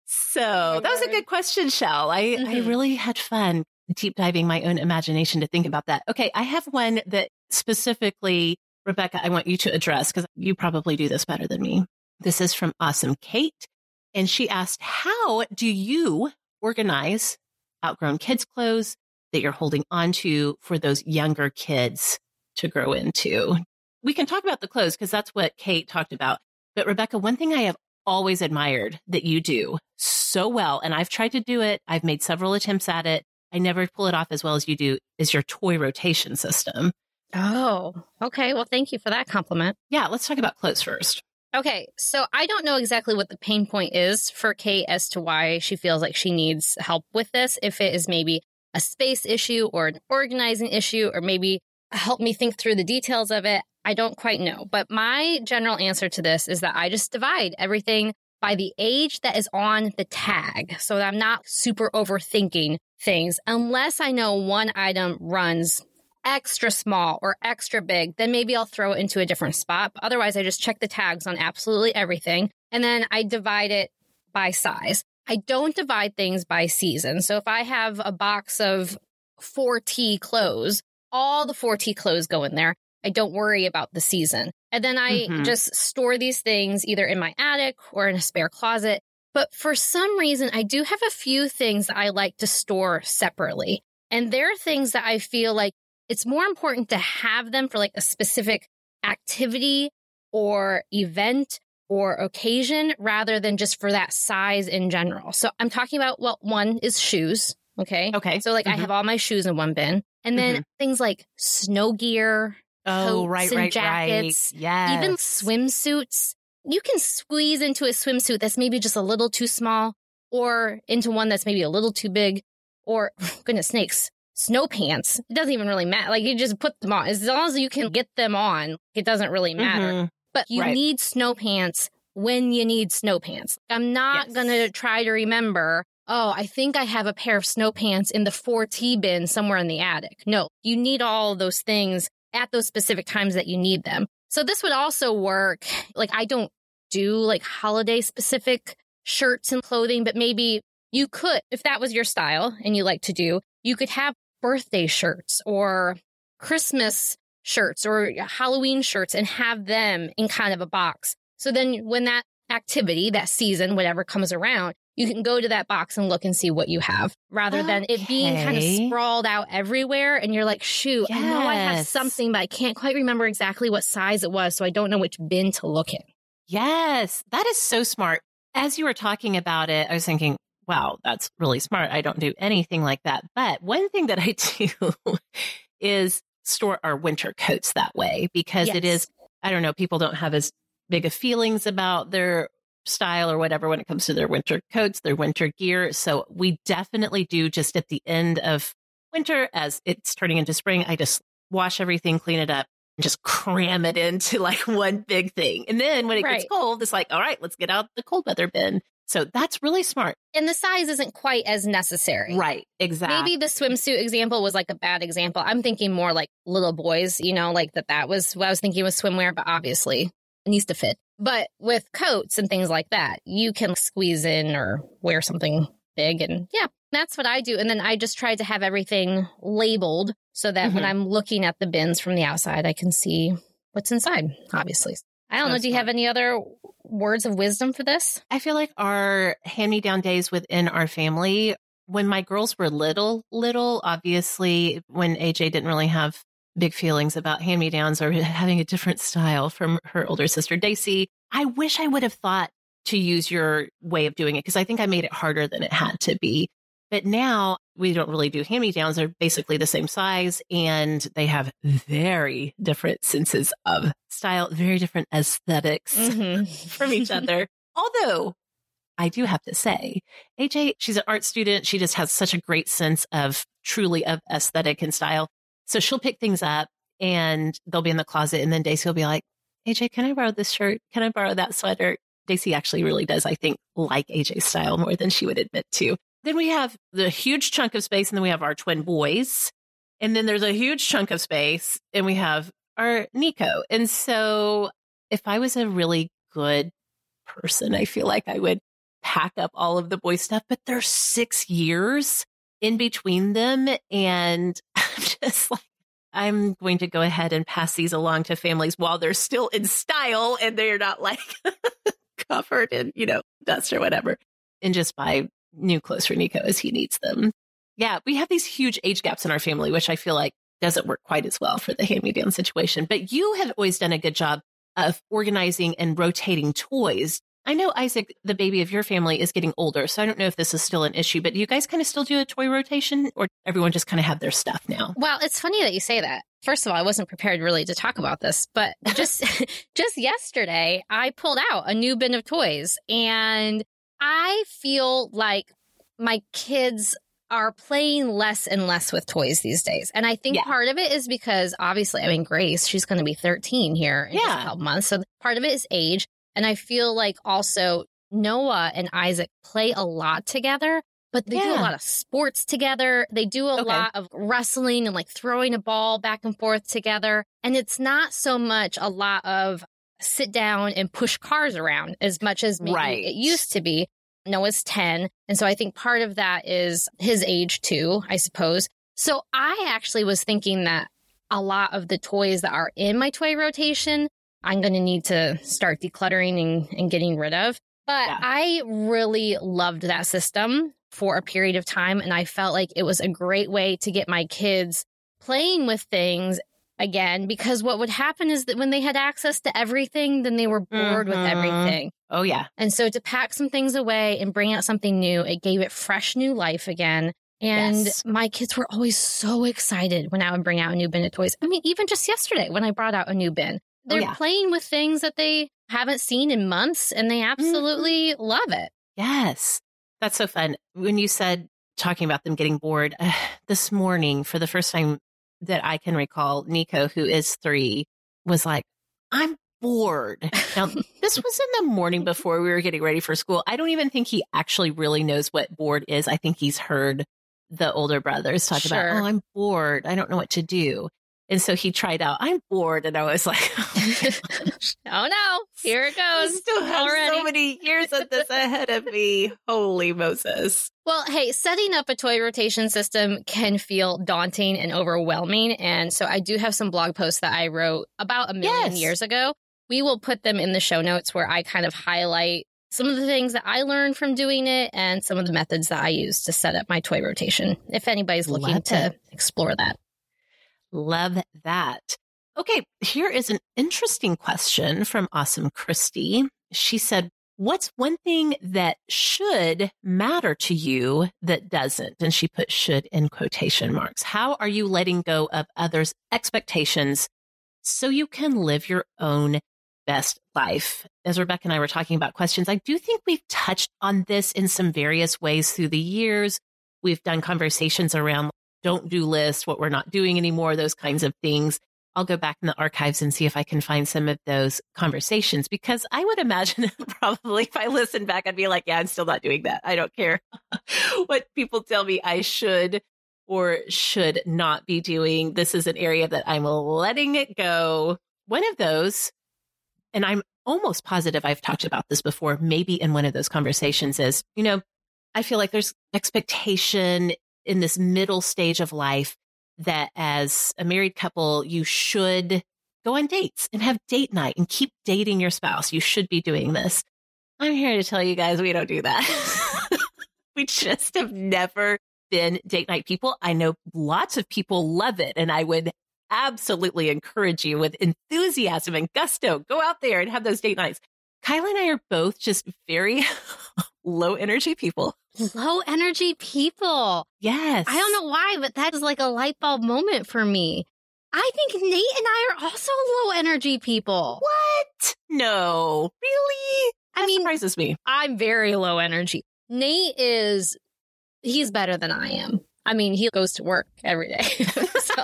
so that was a good question, Shell. I, mm-hmm. I really had fun deep diving my own imagination to think about that. Okay. I have one that specifically, Rebecca, I want you to address because you probably do this better than me. This is from Awesome Kate. And she asked, how do you organize outgrown kids clothes that you're holding on to for those younger kids to grow into. We can talk about the clothes because that's what Kate talked about. But Rebecca, one thing I have always admired that you do so well, and I've tried to do it, I've made several attempts at it. I never pull it off as well as you do, is your toy rotation system. Oh, okay. Well, thank you for that compliment. Yeah, let's talk about clothes first. Okay, so I don't know exactly what the pain point is for Kate as to why she feels like she needs help with this. If it is maybe a space issue or an organizing issue, or maybe help me think through the details of it. I don't quite know. But my general answer to this is that I just divide everything by the age that is on the tag so that I'm not super overthinking things. Unless I know one item runs extra small or extra big, then maybe I'll throw it into a different spot. But otherwise, I just check the tags on absolutely everything. And then I divide it by size. I don't divide things by season. So if I have a box of 4T clothes, all the 4T clothes go in there. I don't worry about the season. And then I mm-hmm. just store these things either in my attic or in a spare closet. But for some reason, I do have a few things that I like to store separately. And there are things that I feel like it's more important to have them for like a specific activity or event or occasion rather than just for that size in general. So I'm talking about, well, one is shoes. Okay. Okay. So like mm-hmm. I have all my shoes in one bin and then mm-hmm. things like snow gear. Oh, right, right, jackets, right. Yeah. Even swimsuits. You can squeeze into a swimsuit that's maybe just a little too small or into one that's maybe a little too big or goodness snakes, snow pants. It doesn't even really matter. Like you just put them on. As long as you can get them on, it doesn't really matter. Mm-hmm. But you right. need snow pants when you need snow pants. I'm not yes. going to try to remember, oh, I think I have a pair of snow pants in the 4T bin somewhere in the attic. No, you need all those things at those specific times that you need them. So this would also work. Like I don't do like holiday specific shirts and clothing, but maybe you could, if that was your style and you like to do, you could have birthday shirts or Christmas shirts or Halloween shirts and have them in kind of a box. So then when that activity, that season, whatever comes around, you can go to that box and look and see what you have rather okay. than it being kind of sprawled out everywhere. And you're like, shoot, yes. I know I have something, but I can't quite remember exactly what size it was. So I don't know which bin to look in. Yes, that is so smart. As you were talking about it, I was thinking, wow, that's really smart. I don't do anything like that. But one thing that I do is store our winter coats that way because yes. it is, I don't know, people don't have as big of feelings about their style or whatever when it comes to their winter coats, their winter gear. So we definitely do just at the end of winter as it's turning into spring, I just wash everything, clean it up, and just cram it into like one big thing. And then when it right. gets cold, it's like, all right, let's get out the cold weather bin so that's really smart. And the size isn't quite as necessary. Right. Exactly. Maybe the swimsuit example was like a bad example. I'm thinking more like little boys, you know, like that that was what I was thinking with swimwear, but obviously it needs to fit. But with coats and things like that, you can squeeze in or wear something big. And yeah, that's what I do. And then I just try to have everything labeled so that mm-hmm. when I'm looking at the bins from the outside, I can see what's inside, obviously. I don't know. Do you have any other words of wisdom for this? I feel like our hand me down days within our family, when my girls were little, little, obviously, when AJ didn't really have big feelings about hand me downs or having a different style from her older sister, Daisy, I wish I would have thought to use your way of doing it because I think I made it harder than it had to be. But now we don't really do hand me downs. They're basically the same size and they have very different senses of style, very different esthetics mm-hmm. from each other. Although I do have to say, AJ, she's an art student. She just has such a great sense of truly of aesthetic and style. So she'll pick things up and they'll be in the closet. And then Daisy will be like, AJ, can I borrow this shirt? Can I borrow that sweater? Daisy actually really does, I think, like AJ's style more than she would admit to. Then we have the huge chunk of space, and then we have our twin boys. And then there's a huge chunk of space, and we have our Nico. And so if I was a really good person, I feel like I would pack up all of the boy stuff, but there's six years in between them. And I'm just like, I'm going to go ahead and pass these along to families while they're still in style and they're not like covered in, you know, dust or whatever. And just buy new clothes for Nico as he needs them. Yeah, we have these huge age gaps in our family, which I feel like doesn't work quite as well for the hand me down situation. But you have always done a good job of organizing and rotating toys. I know Isaac, the baby of your family, is getting older, so I don't know if this is still an issue, but do you guys kind of still do a toy rotation or everyone just kind of have their stuff now? Well, it's funny that you say that. First of all, I wasn't prepared really to talk about this, but just just yesterday I pulled out a new bin of toys and I feel like my kids are playing less and less with toys these days. And I think yeah. part of it is because obviously, I mean, Grace, she's going to be 13 here in yeah. a couple months. So part of it is age. And I feel like also Noah and Isaac play a lot together, but they yeah. do a lot of sports together. They do a okay. lot of wrestling and like throwing a ball back and forth together. And it's not so much a lot of sit down and push cars around as much as maybe right. it used to be. Noah's 10. And so I think part of that is his age too, I suppose. So I actually was thinking that a lot of the toys that are in my toy rotation, I'm going to need to start decluttering and, and getting rid of. But yeah. I really loved that system for a period of time. And I felt like it was a great way to get my kids playing with things again because what would happen is that when they had access to everything, then they were bored mm-hmm. with everything. Oh, yeah. And so to pack some things away and bring out something new, it gave it fresh new life again. And yes. my kids were always so excited when I would bring out a new bin of toys. I mean, even just yesterday when I brought out a new bin, oh, they're oh, yeah. playing with things that they haven't seen in months and they absolutely mm-hmm. love it. Yes. That's so fun. When you said talking about them getting bored, uh, this morning, for the first time that I can recall, Nico, who is three, was like, I'm bored. Now, this was in the morning before we were getting ready for school. I don't even think he actually really knows what bored is. I think he's heard the older brothers talk sure. about, oh, I'm bored. I don't know what to do. And so he tried out, I'm bored. And I was like, oh, oh no, here it goes. I still have already. so many years of this ahead of me. Holy Moses. Well, hey, setting up a toy rotation system can feel daunting and overwhelming. And so I do have some blog posts that I wrote about a million yes. years ago. We will put them in the show notes where I kind of highlight some of the things that I learned from doing it and some of the methods that I use to set up my toy rotation if anybody's looking Love to it. explore that. Love that. Okay, here is an interesting question from Awesome Christy. She said, What's one thing that should matter to you that doesn't? And she put should in quotation marks. How are you letting go of others' expectations so you can live your own best life? As Rebecca and I were talking about questions, I do think we've touched on this in some various ways through the years. We've done conversations around don't do list, what we're not doing anymore, those kinds of things. I'll go back in the archives and see if I can find some of those conversations because I would imagine probably if I listen back, I'd be like, yeah, I'm still not doing that. I don't care what people tell me I should or should not be doing. This is an area that I'm letting it go. One of those, and I'm almost positive I've talked about this before, maybe in one of those conversations is, you know, I feel like there's expectation in this middle stage of life that as a married couple, you should go on dates and have date night and keep dating your spouse. You should be doing this. I'm here to tell you guys we don't do that. we just have never been date night people. I know lots of people love it and I would absolutely encourage you with enthusiasm and gusto. Go out there and have those date nights. Kyle and I are both just very low energy people. Low energy people. Yes. I don't know why, but that is like a light bulb moment for me. I think Nate and I are also low energy people. What? No. Really? I That I mean, surprises me. I'm very low energy. Nate is, he's better than I am. I mean, he goes to work every day. so,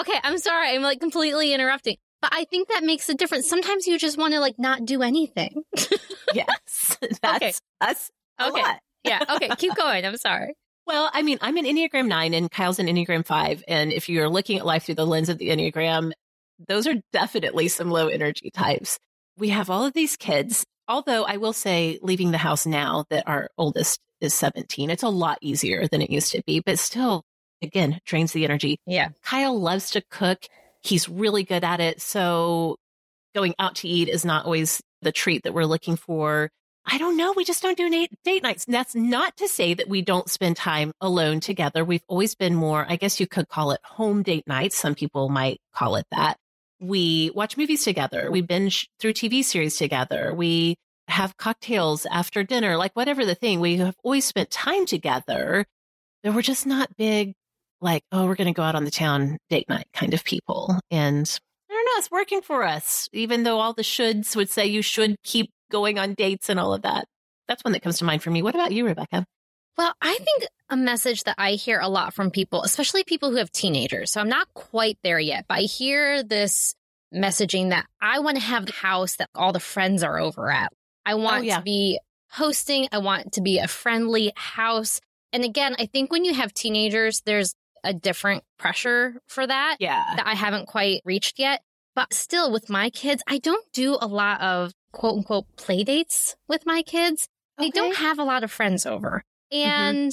okay, I'm sorry. I'm like completely interrupting. But I think that makes a difference. Sometimes you just want to like not do anything. yes, that's Okay. us. A Okay. lot. yeah. Okay. Keep going. I'm sorry. Well, I mean, I'm an Enneagram 9 and Kyle's an Enneagram 5. And if you're looking at life through the lens of the Enneagram, those are definitely some low energy types. We have all of these kids, although I will say, leaving the house now that our oldest is 17, it's a lot easier than it used to be, but still, again, drains the energy. Yeah. Kyle loves to cook. He's really good at it. So going out to eat is not always the treat that we're looking for. I don't know. We just don't do date, date nights. And that's not to say that we don't spend time alone together. We've always been more, I guess you could call it home date nights. Some people might call it that. We watch movies together. We binge through TV series together. We have cocktails after dinner, like whatever the thing. We have always spent time together. But we're just not big, like, oh, we're going to go out on the town date night kind of people. And I don't know, it's working for us, even though all the shoulds would say you should keep going on dates and all of that. That's one that comes to mind for me. What about you, Rebecca? Well, I think a message that I hear a lot from people, especially people who have teenagers. So I'm not quite there yet, but I hear this messaging that I want to have the house that all the friends are over at. I oh, want yeah. to be hosting. I want to be a friendly house. And again, I think when you have teenagers, there's a different pressure for that Yeah. that I haven't quite reached yet. But still, with my kids, I don't do a lot of quote unquote play dates with my kids. They don't have a lot of friends over. Mm-hmm. And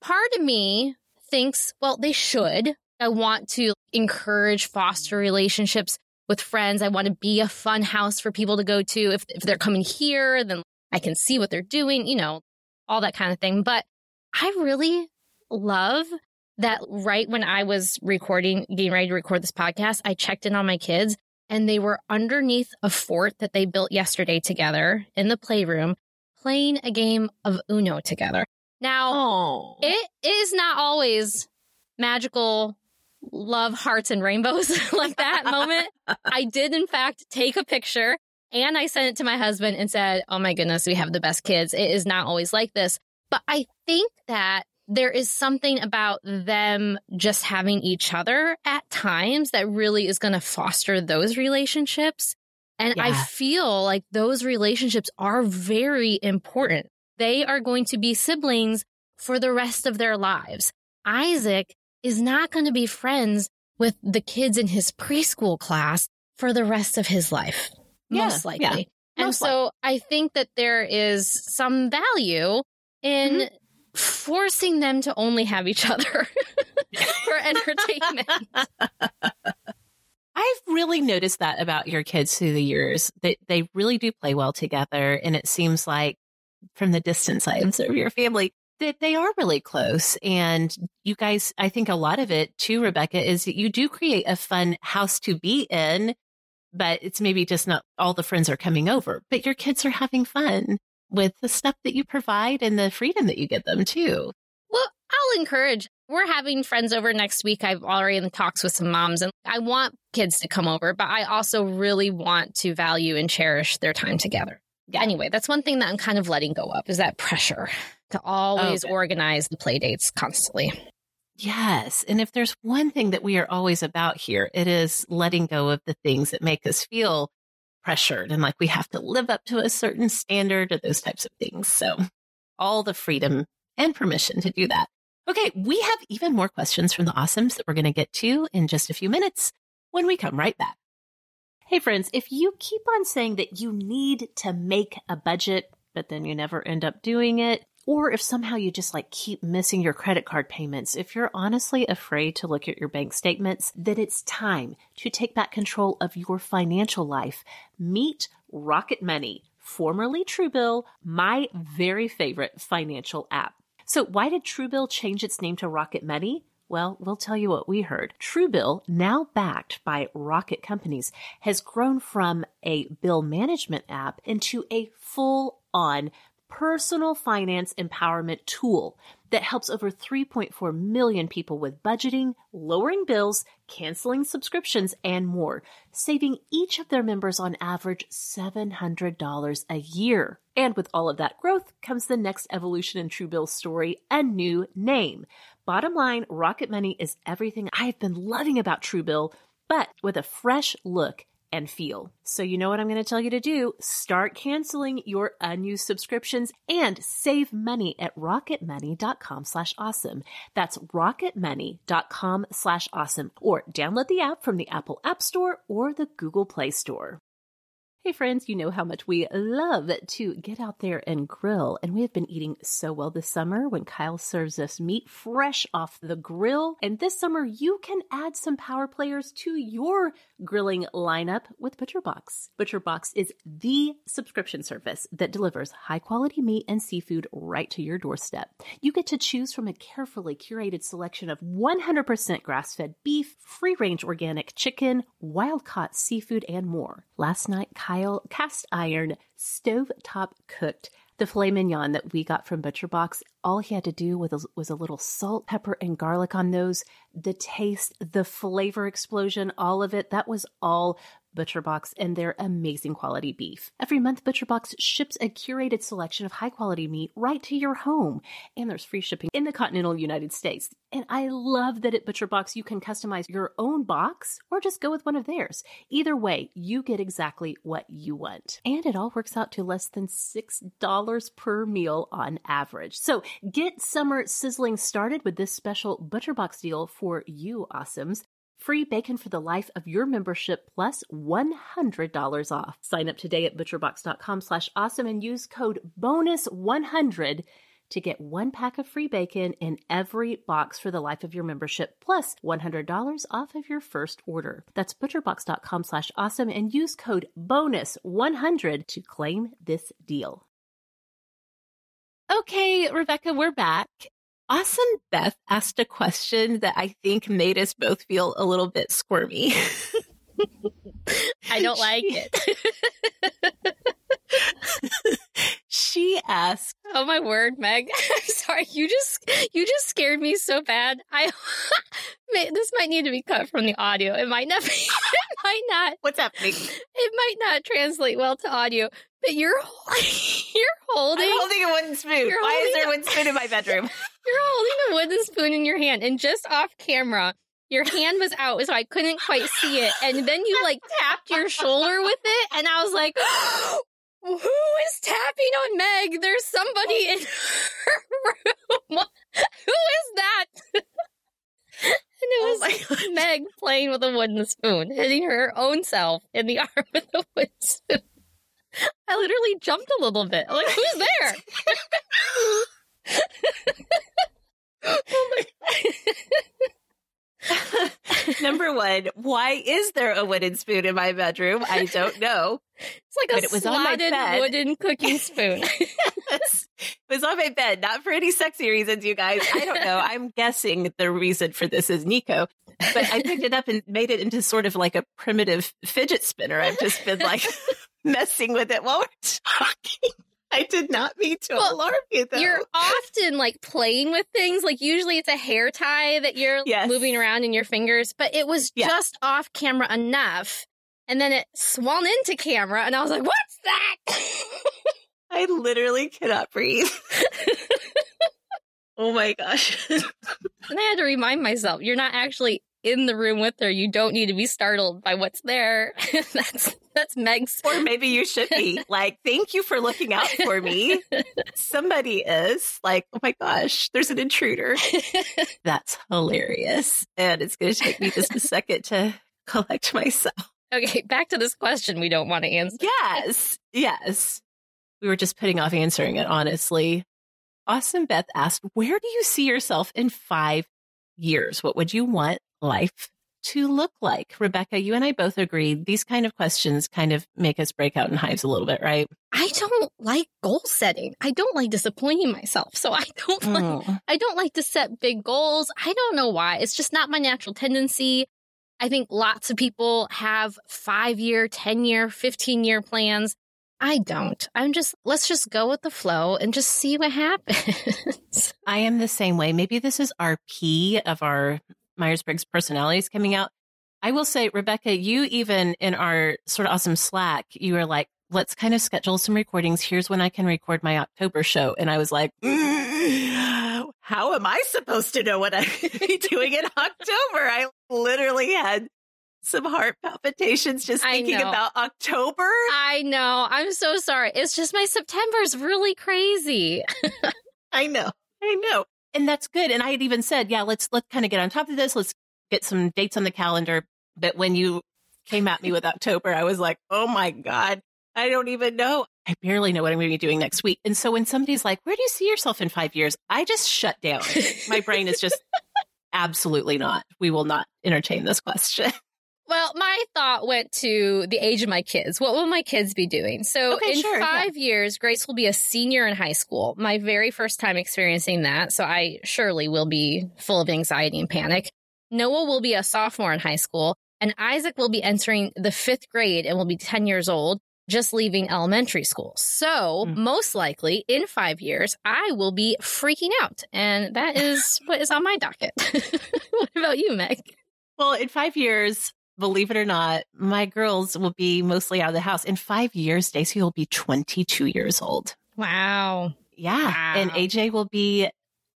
part of me thinks, well, they should. I want to encourage foster relationships with friends. I want to be a fun house for people to go to. If, if they're coming here, then I can see what they're doing, you know, all that kind of thing. But I really love that right when I was recording, getting ready to record this podcast, I checked in on my kids and they were underneath a fort that they built yesterday together in the playroom playing a game of Uno together. Now, Oh. it is not always magical love hearts and rainbows like that moment. I did in fact take a picture and I sent it to my husband and said, "Oh my goodness, we have the best kids. It is not always like this." But I think that there is something about them just having each other at times that really is going to foster those relationships. And I feel like those relationships are very important. They are going to be siblings for the rest of their lives. Isaac is not going to be friends with the kids in his preschool class for the rest of his life, Yeah, most likely. yeah, and most so I think that there is some value in Mm-hmm. Forcing them to only have each other for entertainment. I've really noticed that about your kids through the years. They they really do play well together, and it seems like from the distance I observe your family that they are really close. And you guys, I think a lot of it too, Rebecca, is that you do create a fun house to be in, but it's maybe just not all the friends are coming over, but your kids are having fun with the stuff that you provide and the freedom that you give them too. Well, I'll encourage. We're having friends over next week. I've already in talks with some moms, and I want kids to come over, but I also really want to value and cherish their time together. Yeah. Anyway, that's one thing that I'm kind of letting go of is that pressure to always Okay. organize the play dates constantly. Yes. And if there's one thing that we are always about here, it is letting go of the things that make us feel pressured and like we have to live up to a certain standard or those types of things. So, all the freedom and permission to do that. Okay. We have even more questions from the awesomes that we're going to get to in just a few minutes when we come right back. Hey, friends, if you keep on saying that you need to make a budget, but then you never end up doing it, or if somehow you just like keep missing your credit card payments, if you're honestly afraid to look at your bank statements, then it's time to take back control of your financial life. Meet Rocket Money, formerly Truebill, my very favorite financial app. So, why did Truebill change its name to Rocket Money? Well, we'll tell you what we heard. Truebill, now backed by Rocket Companies, has grown from a bill management app into a full on personal finance empowerment tool that helps over 3.4 million people with budgeting, lowering bills, canceling subscriptions, and more, saving each of their members on average $700 a year. And with all of that growth comes the next evolution in Truebill's story, a new name. Bottom line, Rocket Money is everything I've been loving about Truebill, but with a fresh look and feel. So you know what I'm going to tell you to do? Start canceling your unused subscriptions and save money at rocketmoney.com slash awesome. That's rocketmoney.com slash awesome or download the app from the Apple App Store or the Google Play Store. Hey friends, you know how much we love to get out there and grill, and we have been eating so well this summer when Kyle serves us meat fresh off the grill. And this summer, you can add some power players to your grilling lineup with ButcherBox. ButcherBox is the subscription service that delivers high quality meat and seafood right to your doorstep. You get to choose from a carefully curated selection of 100% grass fed beef, free range organic chicken, wild caught seafood, and more. Last night, Kyle cast iron stove top cooked the filet mignon that we got from Butcher Box. All he had to do was, was a little salt, pepper, and garlic on those. The taste, the flavor explosion, all of it, that was all ButcherBox and their amazing quality beef. Every month, ButcherBox ships a curated selection of high quality meat right to your home, and there's free shipping in the continental United States. And I love that at ButcherBox you can customize your own box or just go with one of theirs. Either way, you get exactly what you want. And it all works out to less than $6 per meal on average. So get summer sizzling started with this special ButcherBox deal for you awesomes free bacon for the life of your membership plus $100 off. Sign up today at butcherbox.com slash awesome and use code bonus100 to get one pack of free bacon in every box for the life of your membership plus $100 off of your first order. That's butcherbox.com slash awesome and use code bonus100 to claim this deal. Okay, Rebecca, we're back. Awesome Beth asked a question that I think made us both feel a little bit squirmy. I don't like it. she asked, "Oh my word, Meg! I'm sorry. You just you just scared me so bad. I this might need to be cut from the audio. It might not. Be, it might not. What's happening? It might not translate well to audio. But you're you're holding I'm holding a wooden spoon. Why is there a wooden spoon in my bedroom? You're holding a wooden spoon in your hand, and just off camera, your hand was out, so I couldn't quite see it. And then you like tapped your shoulder with it, and I was like, "Who is tapping on Meg? There's somebody in her room. Who is that?" And it oh was oh Meg playing with a wooden spoon, hitting her own self in the arm with a wooden spoon. I literally jumped a little bit. I'm like, who's there? oh Number one, why is there a wooden spoon in my bedroom? I don't know. It's like but a it was on my bed. wooden cooking spoon. yes. It was on my bed, not for any sexy reasons, you guys. I don't know. I'm guessing the reason for this is Nico. But I picked it up and made it into sort of like a primitive fidget spinner. I've just been like messing with it while we're talking. I did not mean to well, alarm you though. You're often like playing with things. Like usually it's a hair tie that you're yes. moving around in your fingers, but it was yeah. just off camera enough. And then it swung into camera and I was like, what's that? I literally cannot breathe. oh my gosh. and I had to remind myself, you're not actually in the room with her. You don't need to be startled by what's there. that's that's Meg's. Or maybe you should be like, thank you for looking out for me. Somebody is like, oh my gosh, there's an intruder. that's hilarious. And it's going to take me just a second to collect myself. Okay, back to this question we don't want to answer. Yes. Yes. We were just putting off answering it, honestly. Awesome Beth asked, Where do you see yourself in five years? What would you want life to look like? Rebecca, you and I both agreed these kind of questions kind of make us break out in hives a little bit, right? I don't like goal setting. I don't like disappointing myself. So I don't mm. like, I don't like to set big goals. I don't know why. It's just not my natural tendency. I think lots of people have five year, 10 year, 15 year plans. I don't. I'm just, let's just go with the flow and just see what happens. I am the same way. Maybe this is our P of our Myers Briggs personalities coming out. I will say, Rebecca, you even in our sort of awesome Slack, you were like, let's kind of schedule some recordings. Here's when I can record my October show. And I was like, mm, how am I supposed to know what I'm doing in October? I literally had some heart palpitations just thinking about October. I know. I'm so sorry. It's just my September is really crazy. I know. I know. And that's good. And I had even said, yeah, let's let's kind of get on top of this. Let's get some dates on the calendar. But when you came at me with October, I was like, oh my God, I don't even know. I barely know what I'm going to be doing next week. And so when somebody's like, where do you see yourself in five years? I just shut down. my brain is just absolutely not. We will not entertain this question. Well, my thought went to the age of my kids. What will my kids be doing? So, okay, in sure, five yeah. years, Grace will be a senior in high school. My very first time experiencing that. So, I surely will be full of anxiety and panic. Noah will be a sophomore in high school, and Isaac will be entering the fifth grade and will be 10 years old, just leaving elementary school. So, mm. most likely in five years, I will be freaking out. And that is what is on my docket. what about you, Meg? Well, in five years, believe it or not, my girls will be mostly out of the house. In five years, Daisy will be 22 years old. Wow. Yeah. Wow. And AJ will be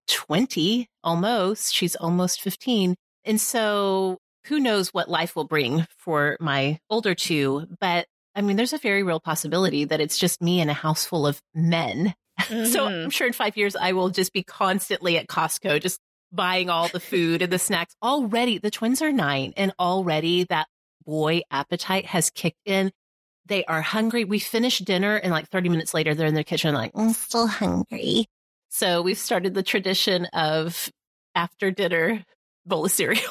20 almost. She's almost 15. And so who knows what life will bring for my older two. But I mean, there's a very real possibility that it's just me in a house full of men. Mm-hmm. so I'm sure in five years, I will just be constantly at Costco, just buying all the food and the snacks. Already, the twins are nine, and already that boy appetite has kicked in. They are hungry. We finish dinner, and like 30 minutes later, they're in the kitchen, like, I'm still hungry. So we've started the tradition of after dinner bowl of cereal.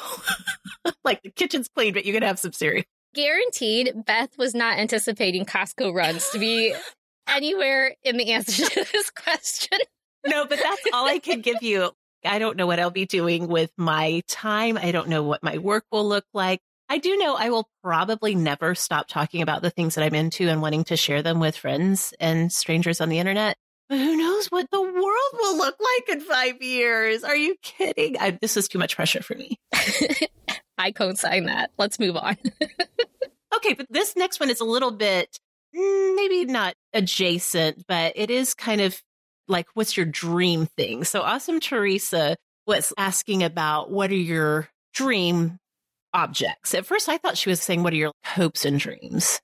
like the kitchen's clean, but you can have some cereal. Guaranteed, Beth was not anticipating Costco runs to be anywhere in the answer to this question. No, but that's all I can give you. I don't know what I'll be doing with my time. I don't know what my work will look like. I do know I will probably never stop talking about the things that I'm into and wanting to share them with friends and strangers on the internet. But who knows what the world will look like in five years? Are you kidding? I, this is too much pressure for me. I co-sign that. Let's move on. okay, but this next one is a little bit mm, maybe not adjacent, but it is kind of like what's your dream thing? So awesome Teresa was asking about what are your dream objects. At first I thought she was saying what are your hopes and dreams.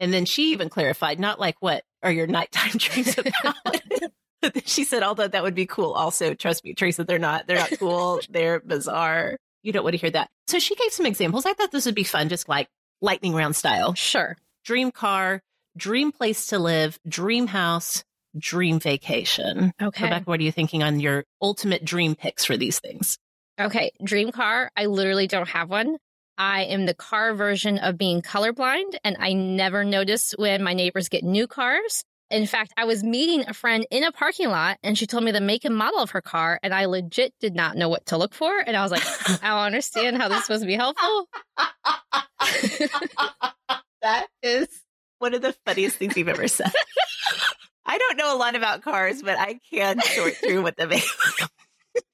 And then she even clarified not like what are your nighttime dreams about. she said although that would be cool also trust me Teresa they're not they're not cool they're bizarre. You don't want to hear that. So she gave some examples. I thought this would be fun just like lightning round style. Sure. Dream car, dream place to live, dream house, dream vacation. Okay. Rebecca, what are you thinking on your ultimate dream picks for these things? Okay. Dream car. I literally don't have one. I am the car version of being colorblind, and I never notice when my neighbors get new cars. In fact, I was meeting a friend in a parking lot and she told me the make and model of her car, and I legit did not know what to look for. And I was like, I don't understand how this is supposed to be helpful. that is one of the funniest things you've ever said. I don't know a lot about cars, but I can sort through what the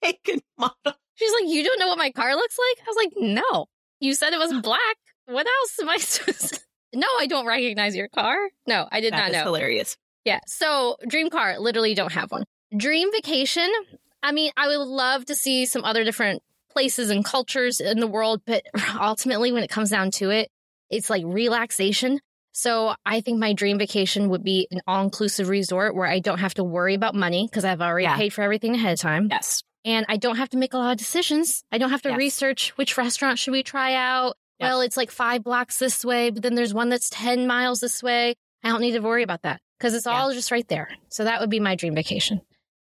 make, and model. She's like, You don't know what my car looks like? I was like, No. You said it was black. What else am I supposed to? No, I don't recognize your car. No, I did that not know. Hilarious. Yeah. So, dream car, literally don't have one. Dream vacation. I mean, I would love to see some other different places and cultures in the world, but ultimately, when it comes down to it, it's like relaxation. So I think my dream vacation would be an all inclusive resort where I don't have to worry about money because I've already yeah. paid for everything ahead of time. Yes. And I don't have to make a lot of decisions. I don't have to yes. research which restaurant should we try out. Yep. Well, it's like five blocks this way, but then there's one that's 10 miles this way. I don't need to worry about that because it's all just right there. So that would be my dream vacation.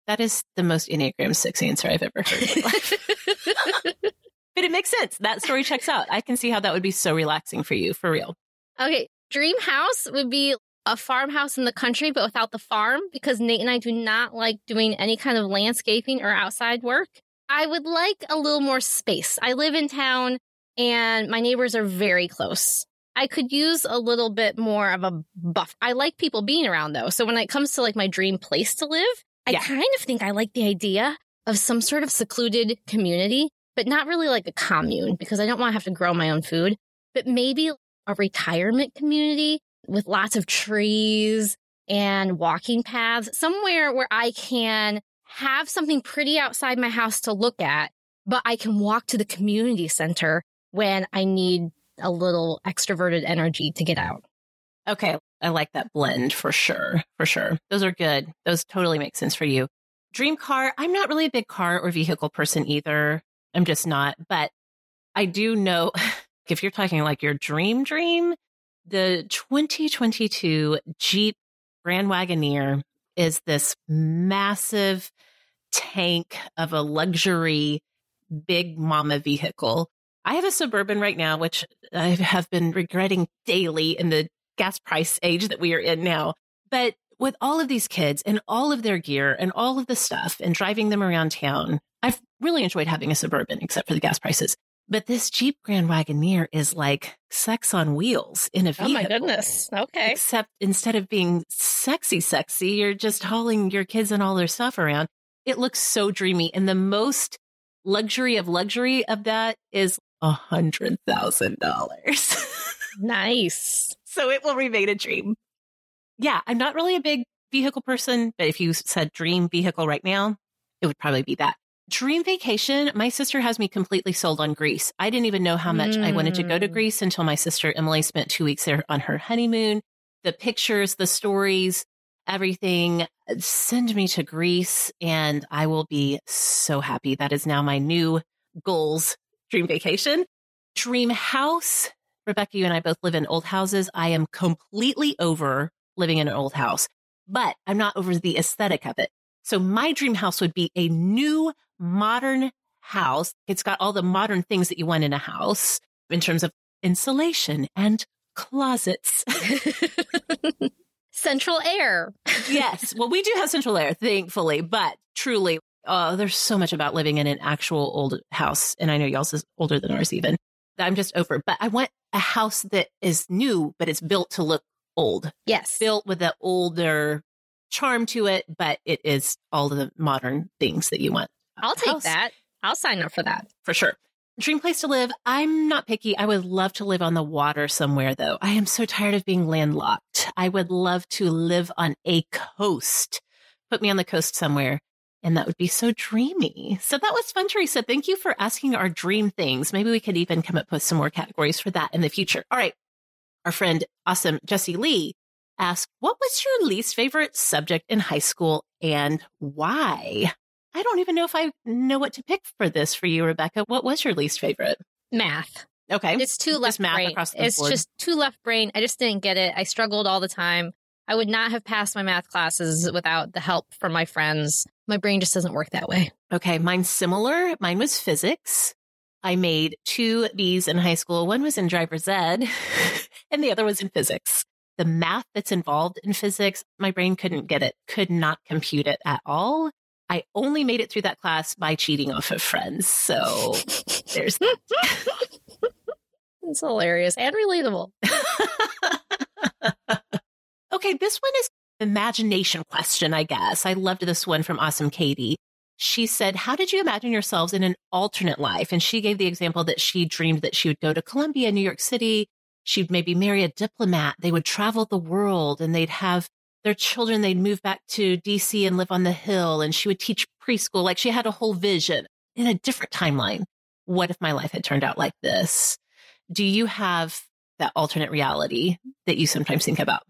That is the most Enneagram 6 answer I've ever heard in my life. but it makes sense. That story checks out. I can see how that would be so relaxing for you, for real. Okay dream house would be a farmhouse in the country, but without the farm, because Nate and I do not like doing any kind of landscaping or outside work. I would like a little more space. I live in town and my neighbors are very close. I could use a little bit more of a buff. I like people being around though. So when it comes to like my dream place to live, I Yeah. kind of think I like the idea of some sort of secluded community, but not really like a commune because I don't want to have to grow my own food, but maybe a retirement community with lots of trees and walking paths, somewhere where I can have something pretty outside my house to look at, but I can walk to the community center when I need a little extroverted energy to get out. Okay. I like that blend for sure. For sure. Those are good. Those totally make sense for you. Dream car. I'm not really a big car or vehicle person either. I'm just not. But I do know if you're talking like your dream dream, the 2022 Jeep Grand Wagoneer is this massive tank of a luxury big mama vehicle. I have a Suburban right now, which I have been regretting daily in the gas price age that we are in now. But with all of these kids and all of their gear and all of the stuff and driving them around town, I've really enjoyed having a Suburban, except for the gas prices. But this Jeep Grand Wagoneer is like sex on wheels in a vehicle. Oh my goodness. Okay. Except instead of being sexy, sexy, you're just hauling your kids and all their stuff around. It looks so dreamy. And the most luxury of luxury of that is a hundred thousand dollars. Nice. so it will remain a dream. Yeah, I'm not really a big vehicle person, but if you said dream vehicle right now, it would probably be that. Dream vacation, my sister has me completely sold on Greece. I didn't even know how much I wanted to go to Mm. Greece until my sister Emily spent two weeks there on her honeymoon. The pictures, the stories, everything. Send me to Greece and I will be so happy. That is now my new goals dream vacation. Dream house. Rebecca, you and I both live in old houses. I am completely over living in an old house, but I'm not over the aesthetic of it. So my dream house would be a new modern house. It's got all the modern things that you want in a house in terms of insulation and closets. Central air. yes. Well, we do have central air, thankfully, but truly, uh, there's so much about living in an actual old house. And I know y'all's is older than ours even that I'm just over, but I want a house that is new, but it's built to look old, Yes. built with the older charm to it, but it is all the modern things that you want. I'll take House. that. I'll sign up for that. for sure. Dream place to live. I'm not picky. I would love to live on the water somewhere though. I am so tired of being landlocked. I would love to live on a coast. Put me on the coast somewhere. And that would be so dreamy. So that was fun, Teresa. Thank you for asking our dream things. Maybe we could even come up with some more categories for that in the future. All right. Our friend, awesome Jesse Lee asked, what was your least favorite subject in high school and why? I don't even know if I know what to pick for this for you, Rebecca. What was your least favorite? Math. Okay. It's too Just left math brain. across the It's board. just too left brain. I just didn't get it. I struggled all the time. I would not have passed my math classes without the help from my friends. My brain just doesn't work that way. Okay. Mine's similar. Mine was physics. I made two B's in high school. One was in driver's ed and the other was in physics. The math that's involved in physics, my brain couldn't get it, could not compute it at all. I only made it through that class by cheating off of friends. So there's that. It's hilarious and relatable. okay, this one is imagination question, I guess. I loved this one from Awesome Katie. She said, How did you imagine yourselves in an alternate life? And she gave the example that she dreamed that she would go to Columbia, New York City. She'd maybe marry a diplomat. They would travel the world and they'd have their children. They'd move back to DC and live on the hill. And she would teach preschool. Like she had a whole vision in a different timeline. What if my life had turned out like this? Do you have that alternate reality that you sometimes think about?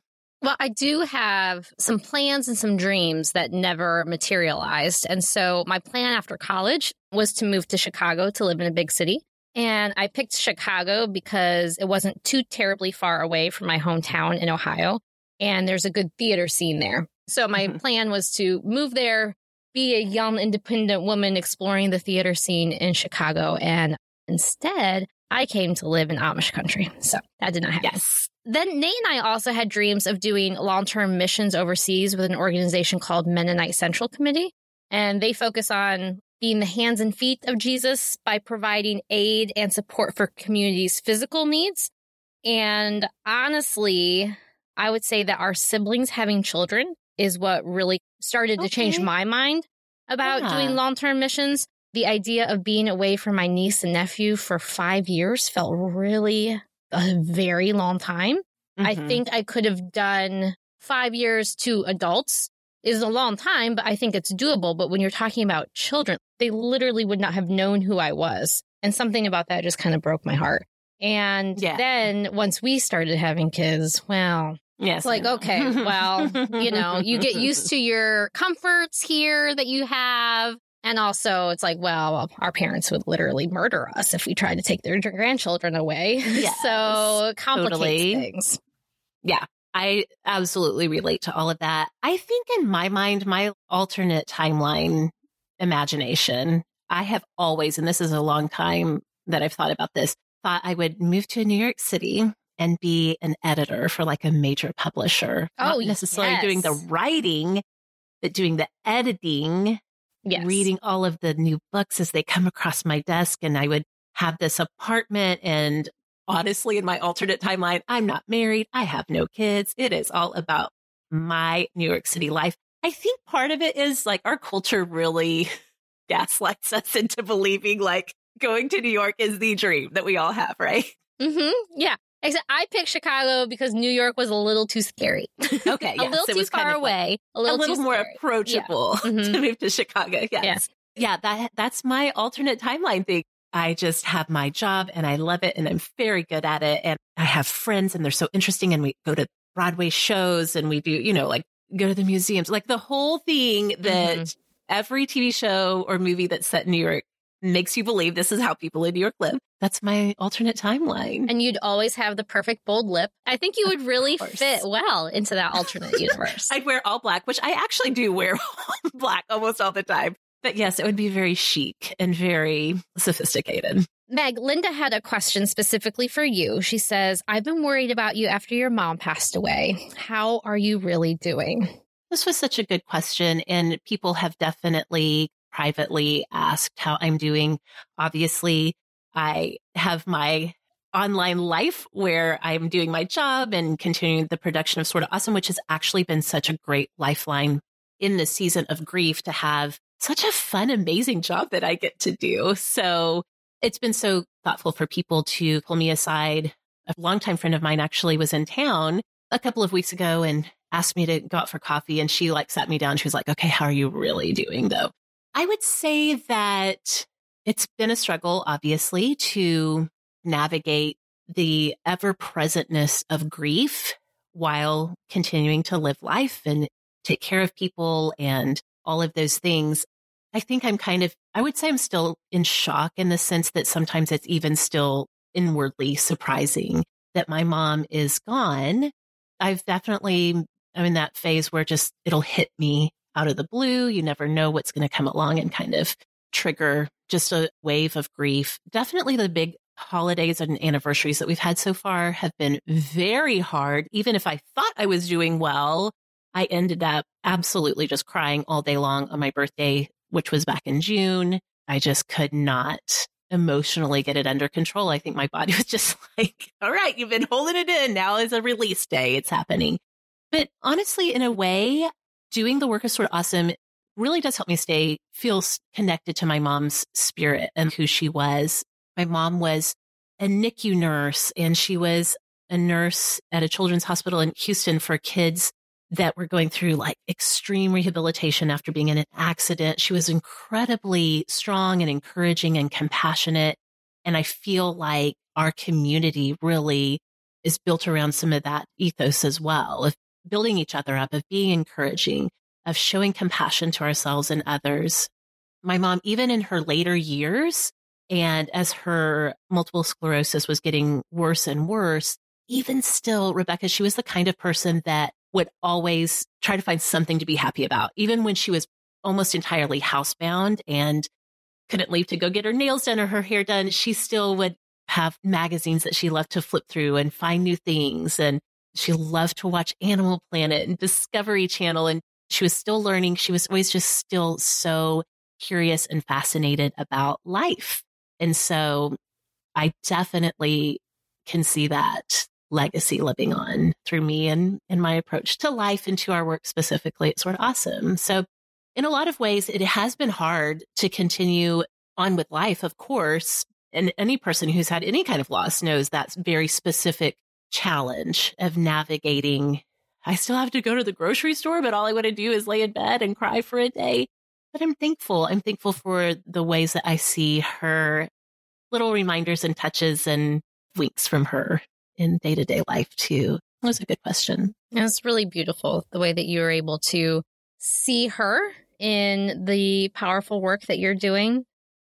Well, I do have some plans and some dreams that never materialized. And so my plan after college was to move to Chicago to live in a big city. And I picked Chicago because it wasn't too terribly far away from my hometown in Ohio. And there's a good theater scene there. So my Mhm. plan was to move there, be a young independent woman exploring the theater scene in Chicago. And instead, I came to live in Amish country. So that did not happen. Yes. Then Nate and I also had dreams of doing long term missions overseas with an organization called Mennonite Central Committee. And they focus on being the hands and feet of Jesus by providing aid and support for communities' physical needs. And honestly, I would say that our siblings having children is what really started to change my mind about Yeah. doing long term missions. The idea of being away from my niece and nephew for five years felt really a very long time. I Mhm. think I could have done five years to adults is a long time, but I think it's doable. But when you're talking about children, they literally would not have known who I was. And something about that just kind of broke my heart. And Yeah. then once we started having kids, well, yes, it's like, okay, well, you know, you get used to your comforts here that you have. And also, it's like, well, our parents would literally murder us if we tried to take their grandchildren away. Yes, so it complicates totally. things. Yeah, I absolutely relate to all of that. I think in my mind, my alternate timeline imagination, I have always, and this is a long time that I've thought about this, thought I would move to New York City and be an editor for like a major publisher. Oh, Not necessarily doing the writing, but doing the editing Yes. reading all of the new books as they come across my desk. And I would have this apartment. And honestly, in my alternate timeline, I'm not married. I have no kids. It is all about my New York City life. I think part of it is like our culture really gaslights us into believing like going to New York is the dream that we all have, right? hmm Yeah. Except I picked Chicago because New York was a little too scary. Okay. a yes, little it too was kind far of away. a a little, little too more scary. approachable Mhm. to move to Chicago. Yes. Yes. Yeah, that that's my alternate timeline thing. I just have my job and I love it and I'm very good at it. And I have friends and they're so interesting. And we go to Broadway shows and we do, you know, like go to the museums, like the whole thing that Mhm. every TV show or movie that's set in New York makes you believe this is how people in New York live. That's my alternate timeline. And you'd always have the perfect bold lip. I think you would really fit well into that alternate universe. I'd wear all black, which I actually do wear all black almost all the time. But yes, it would be very chic and very sophisticated. Meg, Linda had a question specifically for you. She says, I've been worried about you after your mom passed away. How are you really doing? This was such a good question, and people have definitely privately asked how I'm doing. Obviously, I have my online life where I'm doing my job and continuing the production of Sorta Awesome, which has actually been such a great lifeline in the season of grief to have such a fun, amazing job that I get to do. So it's been so thoughtful for people to pull me aside. A longtime friend of mine actually was in town a couple of weeks ago and asked me to go out for coffee. And she like sat me down. She was like, okay, how are you really doing though? I would say that it's been a struggle, obviously, to navigate the ever presentness of grief while continuing to live life and take care of people and all of those things. I think I'm kind of, I would say I'm still in shock in the sense that sometimes it's even still inwardly surprising that my mom is gone. I've definitely, I'm in that phase where just it'll hit me out of the blue. You never know what's going to come along and kind of trigger just a wave of grief. Definitely the big holidays and anniversaries that we've had so far have been very hard. Even if I thought I was doing well, I ended up absolutely just crying all day long on my birthday, which was back in June. I just could not emotionally get it under control. I think my body was just like, all right, you've been holding it in. Now is a release day. It's happening. But honestly, in a way, doing the work is sort of awesome really does help me stay, feel connected to my mom's spirit and who she was. My mom was a NICU nurse and she was a nurse at a children's hospital in Houston for kids that were going through like extreme rehabilitation after being in an accident. She was incredibly strong and encouraging and compassionate. And I feel like our community really is built around some of that ethos as well of building each other up, of being encouraging, of showing compassion to ourselves and others. My mom, even in her later years, and as her multiple sclerosis was getting worse and worse, even still, Rebecca, she was the kind of person that would always try to find something to be happy about, even when she was almost entirely housebound and couldn't leave to go get her nails done or her hair done. She still would have magazines that she loved to flip through and find new things. And she loved to watch Animal Planet and Discovery Channel. And she was still learning. She was always just still so curious and fascinated about life. And so I definitely can see that legacy living on through me and, and my approach to life and to our work specifically. It's sort of awesome. So in a lot of ways, it has been hard to continue on with life, of course. And any person who's had any kind of loss knows that's very specific challenge of navigating. I still have to go to the grocery store, but all I want to do is lay in bed and cry for a day. But I'm thankful. I'm thankful for the ways that I see her little reminders and touches and winks from her in day to day life too? That was a good question. It's really beautiful the way that you were able to see her in the powerful work that you're doing.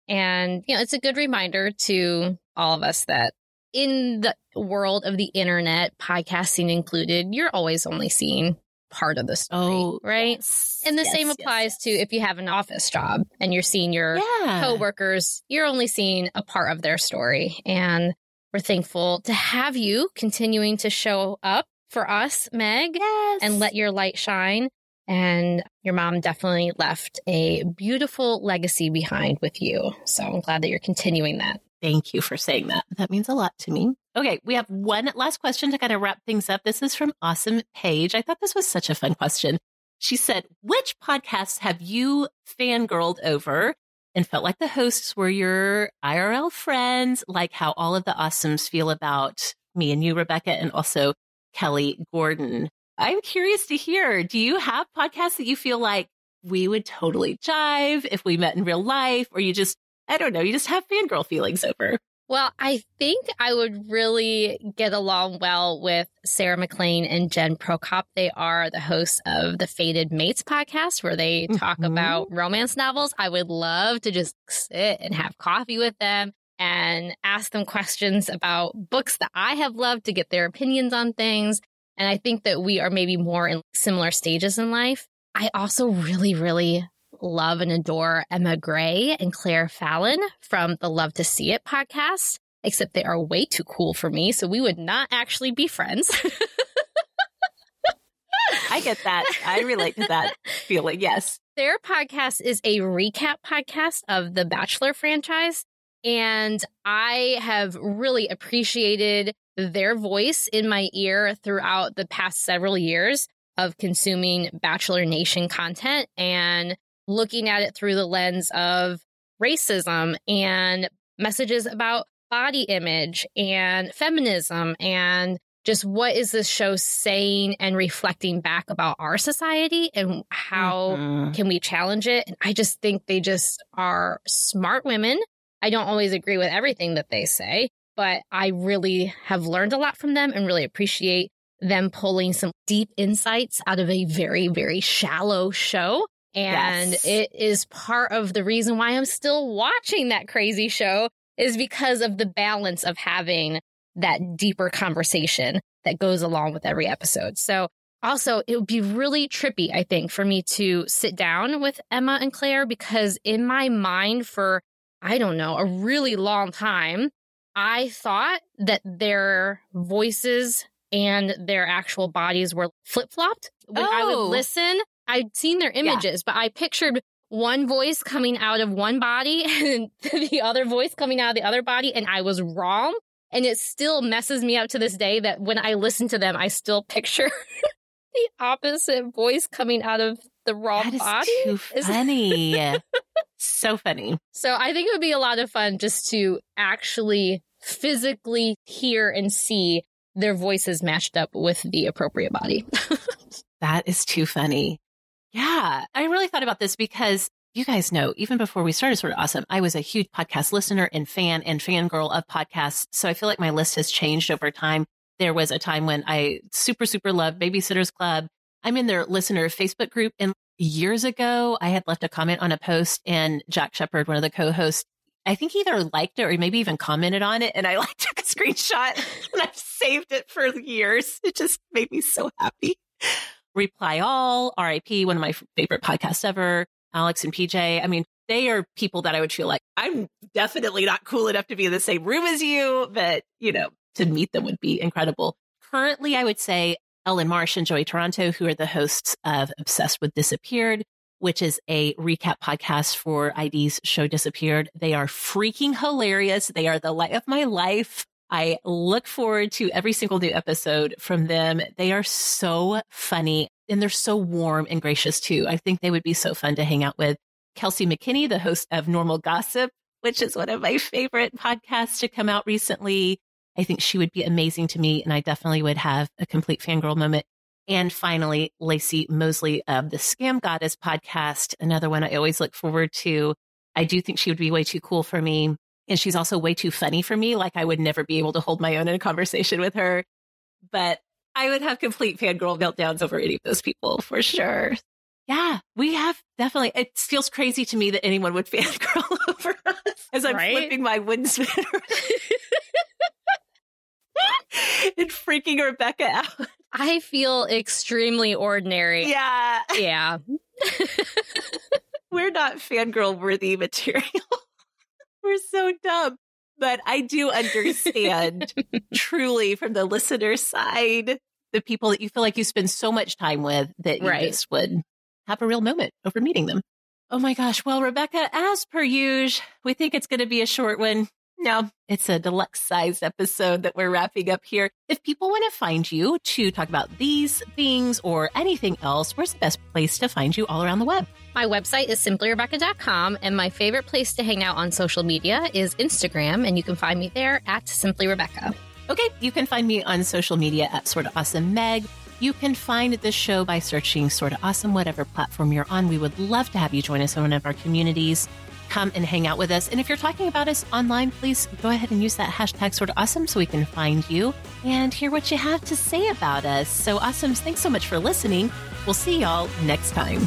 And, you know, it's a good reminder to all of us that in the world of the internet, podcasting included, you're always only seeing part of the story, oh, right? Yes, and the yes, same applies yes, to if you have an office job and you're seeing your yeah. coworkers, you're only seeing a part of their story. And we're thankful to have you continuing to show up for us, Meg, and let your light shine. And your mom definitely left a beautiful legacy behind with you. So I'm glad that you're continuing that. Thank you for saying that. That means a lot to me. Okay, we have one last question to kind of wrap things up. This is from Awesome Page. I thought this was such a fun question. She said, Which podcasts have you fangirled over? and felt like the hosts were your IRL friends, like how all of the awesomes feel about me and you, Rebecca, and also Kelly Gordon. I'm curious to hear do you have podcasts that you feel like we would totally jive if we met in real life, or you just, I don't know, you just have fangirl feelings over? Well, I think I would really get along well with Sarah MacLean and Jen Prokop. They are the hosts of the Fated Mates podcast, where they talk mm-hmm. about romance novels. I would love to just sit and have coffee with them and ask them questions about books that I have loved to get their opinions on things. And I think that we are maybe more in similar stages in life. I also really, really love and adore Emma Gray and Claire Fallon from the Love to See It podcast, except they are way too cool for me. So we would not actually be friends. I get that. I relate to that feeling. Yes. Their podcast is a recap podcast of the Bachelor franchise. And I have really appreciated their voice in my ear throughout the past several years of consuming Bachelor Nation content. And looking at it through the lens of racism and messages about body image and feminism and just what is this show saying and reflecting back about our society and how mm-hmm. can we challenge it? And i just think they just are smart women. I don't always agree with everything that they say but i really have learned a lot from them and really appreciate them pulling some deep insights out of a very very shallow show and yes. it is part of the reason why I'm still watching that crazy show is because of the balance of having that deeper conversation that goes along with every episode. So also, it would be really trippy, I think, for me to sit down with Emma and Claire because in my mind for, I don't know, a really long time, I thought that their voices and their actual bodies were flip flopped. When oh. I would oh. listen, I'd seen their images, yeah. but I pictured one voice coming out of one body and the other voice coming out of the other body, and I was wrong. And it still messes me up to this day that when I listen to them, I still picture the opposite voice coming out of the wrong that is body. Too funny. so funny. So I think it would be a lot of fun just to actually physically hear and see their voices matched up with the appropriate body. that is too funny. Yeah, I really thought about this because you guys know, even before we started Sorta Awesome, I was a huge podcast listener and fan and fangirl of podcasts. So I feel like my list has changed over time. There was a time when I super, super loved Babysitters Club. I'm in their listener Facebook group. And years ago, I had left a comment on a post and Jack Shepherd, one of the co-hosts, I think either liked it or maybe even commented on it. And I like took a screenshot and I've saved it for years. It just made me so happy. Reply All, RIP, one of my favorite podcasts ever. Alex and PJ. I mean, they are people that I would feel like I'm definitely not cool enough to be in the same room as you, but you know, to meet them would be incredible. Currently, I would say Ellen Marsh and Joey Toronto, who are the hosts of Obsessed with Disappeared, which is a recap podcast for ID's show Disappeared. They are freaking hilarious. They are the light of my life. I look forward to every single new episode from them. They are so funny and they're so warm and gracious too. I think they would be so fun to hang out with. Kelsey McKinney, the host of Normal Gossip, which is one of my favorite podcasts to come out recently. I think she would be amazing to me and I definitely would have a complete fangirl moment. And finally, Laci Mosley of the Scam Goddess podcast, another one I always look forward to. I do think she would be way too cool for me. And she's also way too funny for me. Like I would never be able to hold my own in a conversation with her. But I would have complete fangirl meltdowns over any of those people for sure. Yeah, we have definitely. It feels crazy to me that anyone would fangirl over us as I'm right? flipping my wind spinner and freaking Rebecca out. I feel extremely ordinary. Yeah. Yeah. We're not fangirl worthy material. We're so dumb. But I do understand truly from the listener side, the people that you feel like you spend so much time with that you right. just would have a real moment over meeting them. Oh my gosh. Well, Rebecca, as per usual, we think it's going to be a short one. No, it's a deluxe sized episode that we're wrapping up here. If people want to find you to talk about these things or anything else, where's the best place to find you all around the web? My website is simplyrebecca.com, and my favorite place to hang out on social media is Instagram, and you can find me there at simplyrebecca. Okay, you can find me on social media at Sorta Awesome Meg. You can find this show by searching Sorta Awesome, whatever platform you're on. We would love to have you join us in one of our communities come and hang out with us. And if you're talking about us online, please go ahead and use that hashtag sort of awesome so we can find you and hear what you have to say about us. So, awesomes, thanks so much for listening. We'll see y'all next time.